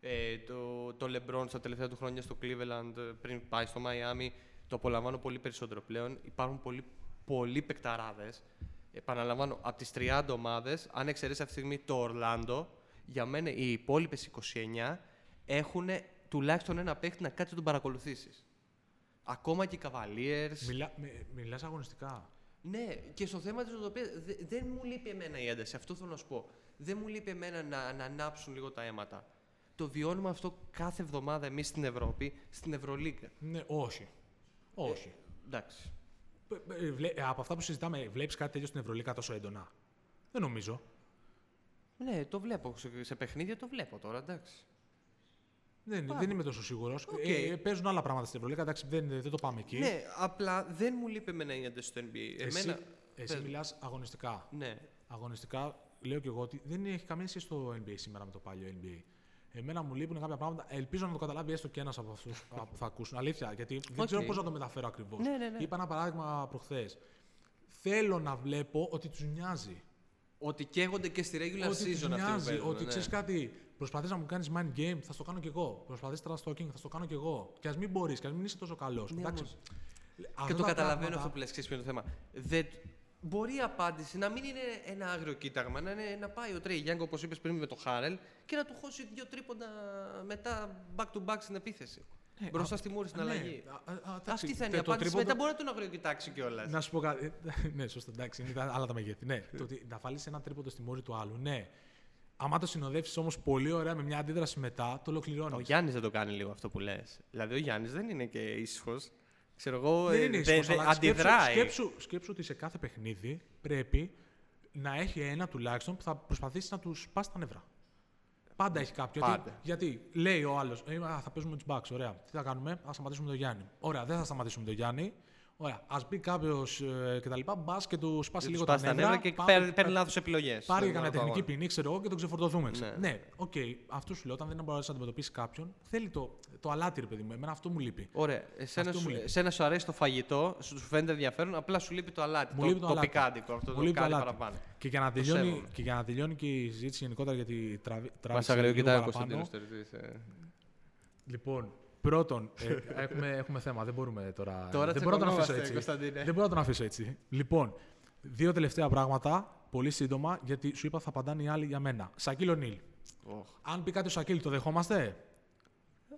ε, το, το LeBron στα τελευταία του χρόνια στο Cleveland, ε, πριν πάει στο Miami. Το απολαμβάνω πολύ περισσότερο πλέον. Υπάρχουν πολλοί, πολλοί παικταράδες. Επαναλαμβάνω, από τις 30 ομάδες, αν εξαιρέσεις αυτή τη στιγμή το Ορλάντο, για μένα οι υπόλοιπες 29 έχουν τουλάχιστον ένα παίχτη να κάτσει να τον παρακολουθήσεις. Ακόμα και οι Cavaliers. μιλά, μι- μιλάς αγωνιστικά. Ναι, και στο θέμα της οτροπίας δε- δεν μου λείπει εμένα η ένταση. Αυτό θέλω να σου πω. Δεν μου λείπει εμένα να, να ανάψουν λίγο τα αίματα. Το βιώνουμε αυτό κάθε εβδομάδα εμείς στην Ευρώπη, στην Ευρωλίγκα. Ναι, όχι. Όχι. Εντάξει. Ε, ε, βλέ- ε, από αυτά που συζητάμε, βλέπεις κάτι τέτοιο στην Ευρωλίκα τόσο έντονα; Δεν νομίζω. Ναι, το βλέπω. Σε, σε παιχνίδια το βλέπω τώρα, εντάξει. Δεν, Πάμε. δεν είμαι τόσο σίγουρος. Οκ. Ε, παίζουν άλλα πράγματα στην Ευρωλίγκα. Εντάξει, δεν, δεν το πάμε εκεί. Ναι, απλά δεν μου λείπει εμένα η ένταση στο NBA. εσύ Εμένα... εσύ πες. μιλάς αγωνιστικά. Ναι. Αγωνιστικά λέω και εγώ ότι δεν έχει καμία σχέση το NBA σήμερα με το παλιό NBA. Εμένα μου λείπουν κάποια πράγματα. Ελπίζω να το καταλάβει έστω και ένας από αυτούς που θα ακούσουν. Αλήθεια, γιατί δεν Οκ. ξέρω πώς να το μεταφέρω ακριβώς. Ναι, ναι, ναι. Είπα ένα παράδειγμα προχθές. Θέλω να βλέπω ότι τους νοιάζει. Ότι καίγονται και στη regular ότι season τους αυτοί που νοιάζει, παίζουν, ότι ναι. ξέρεις κάτι, προσπαθείς να μου κάνεις mind game, θα στο κάνω κι εγώ. Προσπαθείς trust talking, θα στο κάνω κι εγώ. Και ας μην μπορείς, και ας μην είσαι τόσο καλός. Ναι, όμως. αυτά Και το τα καταλαβαίνω πράγματα- αυτό που λες, ξέρεις ποιο είναι το θέμα. Δεν... Μπορεί η απάντηση να μην είναι ένα άγριο κοίταγμα, να, είναι, να πάει ο Τρέι Γιάνγκ, όπως είπες πριν με το Χάρελ, και να του χώσει δύο τρίποντα μετά back to back στην επίθεση. Ναι, Μπροστά α- στη μούρη στην ναι, αλλαγή. α- α- α, εντάξει, Αυτή θα είναι το- η το απάντηση. τρίποντο- Μετά μπορεί να τον αγριοκοιτάξει κιόλας. Να σου πω κάτι. ε, ναι, σωστά, εντάξει, είναι τα- άλλα τα μεγέθη. Ναι, το ότι να βάλεις ένα τρίποντο στη μούρη του άλλου, ναι. Άμα το συνοδεύσεις όμως πολύ ωραία με μια αντίδραση μετά, το ολοκληρώνεις. Ο Γιάννης δεν το κάνει λίγο αυτό που λες. Δηλαδή ο Γιάννης δεν είναι και ήσυχος. Ξέρω εγώ, Δεν ε, είναι δε- ίσως, δε- αλλά αντιδράει. Σκέψου, σκέψου, σκέψου ότι σε κάθε παιχνίδι πρέπει να έχει ένα τουλάχιστον που θα προσπαθήσει να τους σπάσει τα νεύρα. Πάντα έχει κάποιο. Γιατί, Πάντα. γιατί λέει ο άλλος, θα παίζουμε τους Bucks, ωραία. Τι θα κάνουμε, θα σταματήσουμε τον Γιάννη. Ωραία, δεν θα σταματήσουμε τον Γιάννη. Ωραία, ας μπει κάποιος ε, κτλ. Μπας και τους σπάσει Τους λίγο σπάσει τα νεύρα. και πάμε- παίρνει, παίρνει λάθος επιλογές. Πάρει κανένα τεχνική ποινή, ξέρω εγώ, και τον ξεφορτωθούμε. ξέρω. Ναι. Ναι, οκ. Αυτό σου λέω, όταν δεν μπορείς να αντιμετωπίσεις κάποιον, θέλει το, το αλάτι, ρε παιδί μου. Εμένα αυτό μου λείπει. Ωραία. Εσένα Αυτό σου, μου λείπει. εσένα σου αρέσει το φαγητό, σου σου φαίνεται ενδιαφέρον, απλά σου λείπει το αλάτι. Μου το, λείπει το το αλάτι. πικάντικο, αυτό Μου το λείπει το κάτι αλάτι. παραπάνω. Και για, να Το τελειώνει, σέβομαι. και για να τελειώνει και η συζήτηση γενικότερα γιατί τραβή, Μας τράβηξε αγριοκοιτάει ο λίγο Κωνσταντίνο παραπάνω. Λοιπόν, πρώτον, ε, έχουμε, έχουμε θέμα. Δεν μπορούμε τώρα. Τώρα δεν μπορώ να τον αφήσω τσακωνόμαστε, έτσι. Κωνσταντίνε. Δεν μπορώ να τον αφήσω έτσι. Λοιπόν, δύο τελευταία πράγματα, πολύ σύντομα, γιατί σου είπα θα απαντάνε οι άλλοι για μένα. Σακίλ Ονίλ. Αν πει κάτι ο Σακίλ, το δεχόμαστε;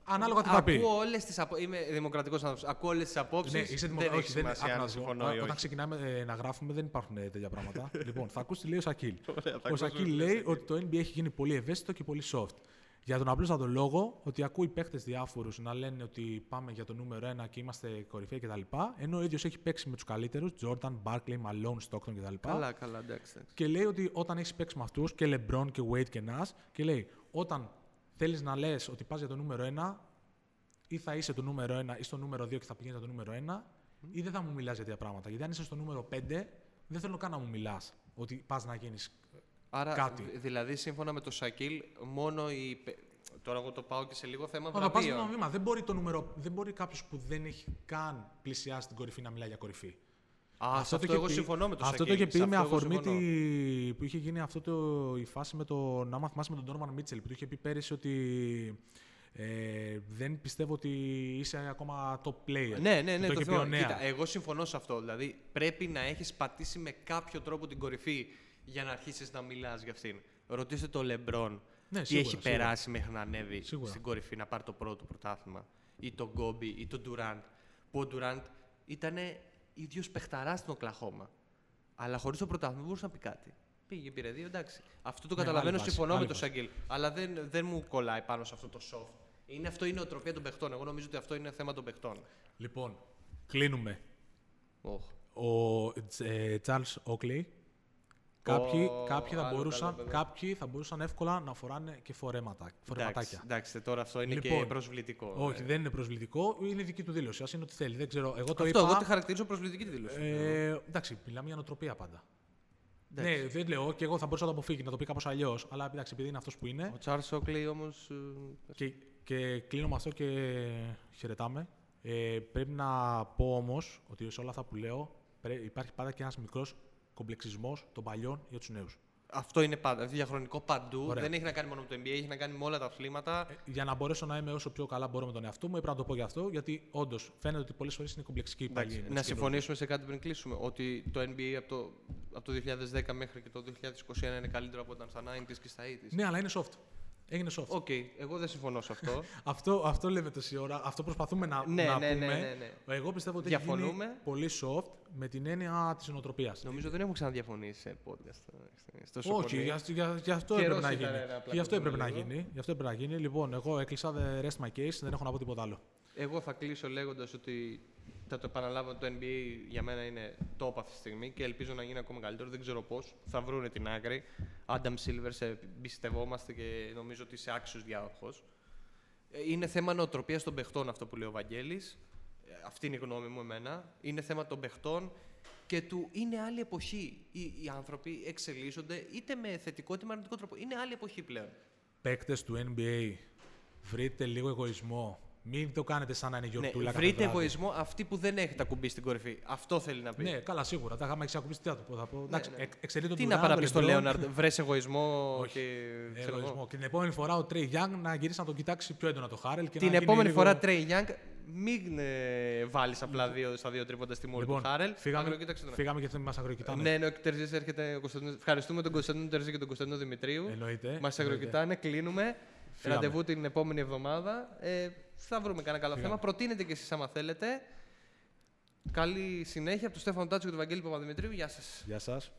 Ανάλογα τι θα πει. Ακούω όλες τις απο... Είμαι δημοκρατικός άνθρωπος. Ακούω όλες τις απόψεις. Ναι, είσαι δεν δημοκρατικό. έχει σημασία αν συμφωνώ ή Όταν όχι. ξεκινάμε ε, να γράφουμε, δεν υπάρχουν ε, τέτοια πράγματα. λοιπόν, θα ακούσει τι λέει ο Σακίλ. Ωραία, θα ο ακούσουμε Σακίλ τι λέει λέει. ότι το NBA έχει γίνει πολύ ευαίσθητο και πολύ soft. Για τον απλούστατο λόγο ότι ακούει παίχτε διάφορους να λένε ότι πάμε για το νούμερο 1 και είμαστε κορυφαίοι κτλ. Ενώ ο ίδιος έχει παίξει με τους καλύτερους, Jordan, Barkley, Malone, Stockton κτλ. Καλά, καλά, εντάξει. εντάξει. Και λέει ότι όταν έχεις παίξει με αυτούς και LeBron και Wade και Nash, και λέει όταν θέλεις να λες ότι πας για το νούμερο 1, ή θα είσαι το νούμερο 1 ή στο νούμερο 2 και θα πηγαίνεις για το νούμερο 1, ή δεν θα μου μιλάς για τέτοια πράγματα. Γιατί αν είσαι στο νούμερο 5, δεν θέλω καν να μου μιλάς ότι πας να γίνεις. Άρα, κάτι. δη- δηλαδή, σύμφωνα με το Σακίλ, μόνο η. πε- Τώρα, εγώ το πάω και σε λίγο θέμα Μα θα πα βραβείων. βήμα βήμα. Δεν μπορεί, το νούμερο, δεν μπορεί κάποιος που δεν έχει καν πλησιάσει την κορυφή να μιλάει για κορυφή. Α, αυτό, αυτό είχε εγώ πει- συμφωνώ με το Αυτό Σακίλ. το είχε Σε πει με αυτό εγώ αφορμή συμφωνώ. τη... που είχε γίνει αυτό το... η φάση με τον. Άμα θυμάσαι με τον Νόρμαν Μίτσελ που του είχε πει πέρυσι ότι. Ε, δεν πιστεύω ότι είσαι ακόμα top player. Ναι, ναι, ναι, το, το, είχε πει ο θυμάμαι. Νέα. Κοίτα, εγώ συμφωνώ σε αυτό. Δηλαδή, πρέπει να έχεις πατήσει με κάποιο τρόπο την κορυφή για να αρχίσεις να μιλάς για αυτήν. Ρωτήστε το Λεμπρόν Ναι, τι σίγουρα, έχει σίγουρα. περάσει μέχρι να ανέβει Σίγουρα. στην κορυφή, να πάρει το πρώτο πρωτάθλημα. Ή τον Γκόμπι ή τον Ντουράντ. Που ο Ντουράντ ήταν ίδιος παιχταράς στην Οκλαχώμα. Αλλά χωρίς το πρωτάθλημα δεν μπορούσε να πει κάτι. Πήγε, πήρε δύο, εντάξει. Αυτό το Ναι, καταλαβαίνω, άλλη βάση, συμφωνώ άλλη με τον βάση. Σαγγέλ. Αλλά δεν, δεν μου κολλάει πάνω σε αυτό το soft. Είναι, αυτό είναι η οτροπία των παιχτών. Εγώ νομίζω ότι αυτό είναι θέμα των παιχτών. Λοιπόν, κλείνουμε. Οχ. Ο ε, Charles Oakley. Κάποιοι, Ω, κάποιοι, θα άλλο μπορούσαν, καλό παιδί. κάποιοι θα μπορούσαν εύκολα να φοράνε και φορέματα, Εντάξει, φορεματάκια. εντάξει, τώρα αυτό είναι και Λοιπόν, προσβλητικό. Όχι, ε. δεν είναι προσβλητικό, είναι δική του δήλωση. Α είναι ό,τι θέλει. Δεν ξέρω. Εγώ το Αυτό είπα. εγώ τη χαρακτηρίζω προσβλητική τη δήλωση. Ε, εντάξει, μιλάμε για νοοτροπία πάντα. Ναι, δεν λέω και εγώ θα μπορούσα να το αποφύγει, να το πει κάπως αλλιώς. Αλλά εντάξει, επειδή είναι αυτός που είναι. Ο Τσάρλ Όκλεϊ όμως. Και, και κλείνω με αυτό και χαιρετάμε. Ε, πρέπει να πω όμως ότι σε όλα αυτά που λέω υπάρχει πάντα και ένας μικρός κομπλεξισμός των παλιών για τους νέους. Αυτό είναι πάντα, διαχρονικό παντού. Ωραία. Δεν έχει να κάνει μόνο με το NBA, έχει να κάνει με όλα τα αθλήματα. Ε, για να μπορέσω να είμαι όσο πιο καλά μπορώ με τον εαυτό μου, έπρεπε να το πω γι' αυτό, γιατί όντως φαίνεται ότι πολλές φορές είναι κομπλεξική η παλιά. Να συμφωνήσουμε σε κάτι πριν κλείσουμε. Ότι το NBA από το, από το 2010 μέχρι και το 2021 είναι καλύτερο από όταν στα 90s και στα 80s. Ναι, αλλά είναι soft. Έγινε soft. OK, okay. εγώ δεν συμφωνώ σε αυτό. αυτό, αυτό λέμε τόση ώρα. Αυτό προσπαθούμε να, ναι, να ναι, πούμε. Ναι, ναι, ναι. Εγώ πιστεύω ότι έχει γίνει πολύ soft με την έννοια της νοοτροπίας. Νομίζω δεν έχουμε ξαναδιαφωνήσει σε podcast. Στο Όχι, για, για, για, αυτό έπρεπε να γίνει. Γι' αυτό έπρεπε να γίνει. Γι' αυτό έπρεπε να γίνει. Λοιπόν, εγώ έκλεισα I rest my case, δεν έχω να πω τίποτα άλλο. Εγώ θα κλείσω λέγοντας ότι θα το επαναλάβω το NBA για μένα είναι top αυτή τη στιγμή και ελπίζω να γίνει ακόμα καλύτερο. Δεν ξέρω πώς. Θα βρούνε την άκρη. Adam Silver, σε εμπιστευόμαστε και νομίζω ότι είσαι άξιος διάδοχος. Ε, είναι θέμα νοοτροπίας των παιχτών αυτό που λέει ο Βαγγέλης. Ε, αυτή είναι η γνώμη μου εμένα. Είναι θέμα των παιχτών και του είναι άλλη εποχή. Οι, οι άνθρωποι εξελίσσονται είτε με θετικό είτε με αρνητικό τρόπο. Είναι άλλη εποχή πλέον. Παίκτες του NBA, βρείτε λίγο εγωισμό μην το κάνετε σαν να είναι γιορτούλα. Ναι, βρείτε εγωισμό αυτοί που δεν έχετε ακουμπήσει στην κορυφή. Αυτό θέλει να πει. Ναι, καλά, σίγουρα. Τα είχαμε ακουμπήσει. Τι θα πω. Θα πω. Ναι, Εντάξει, ναι. Τι να παραπεί στον Λέοναρντ, βρες εγωισμό Όχι. και. Ε, εγωισμό. Και την επόμενη φορά ο Τρέι Γιάνγκ να γυρίσει να τον κοιτάξει πιο έντονα το Χάρελ. Και την να επόμενη λίγο... φορά Τρέι Γιάνγκ μην ε, βάλεις απλά δύο, στα δύο τρίποντα στη μόρφη λοιπόν, του Χάρελ. Φύγαμε, φύγαμε και δεν μας αγροκοιτάνε. Ναι, ναι, ο Τερζή έρχεται. Ευχαριστούμε τον Κωνσταντίνο Τερζή και τον Κωνσταντίνο Δημητρίου. Μας αγροκοιτάνε, κλείνουμε. Ραντεβού την επόμενη εβδομάδα. Ε, θα βρούμε κανένα καλό θέμα. Προτείνετε και εσείς άμα θέλετε. Καλή συνέχεια από τον Στέφανο Τάτσο και τον Βαγγέλη Παπαδημητρίου. Γεια σας. Γεια σας.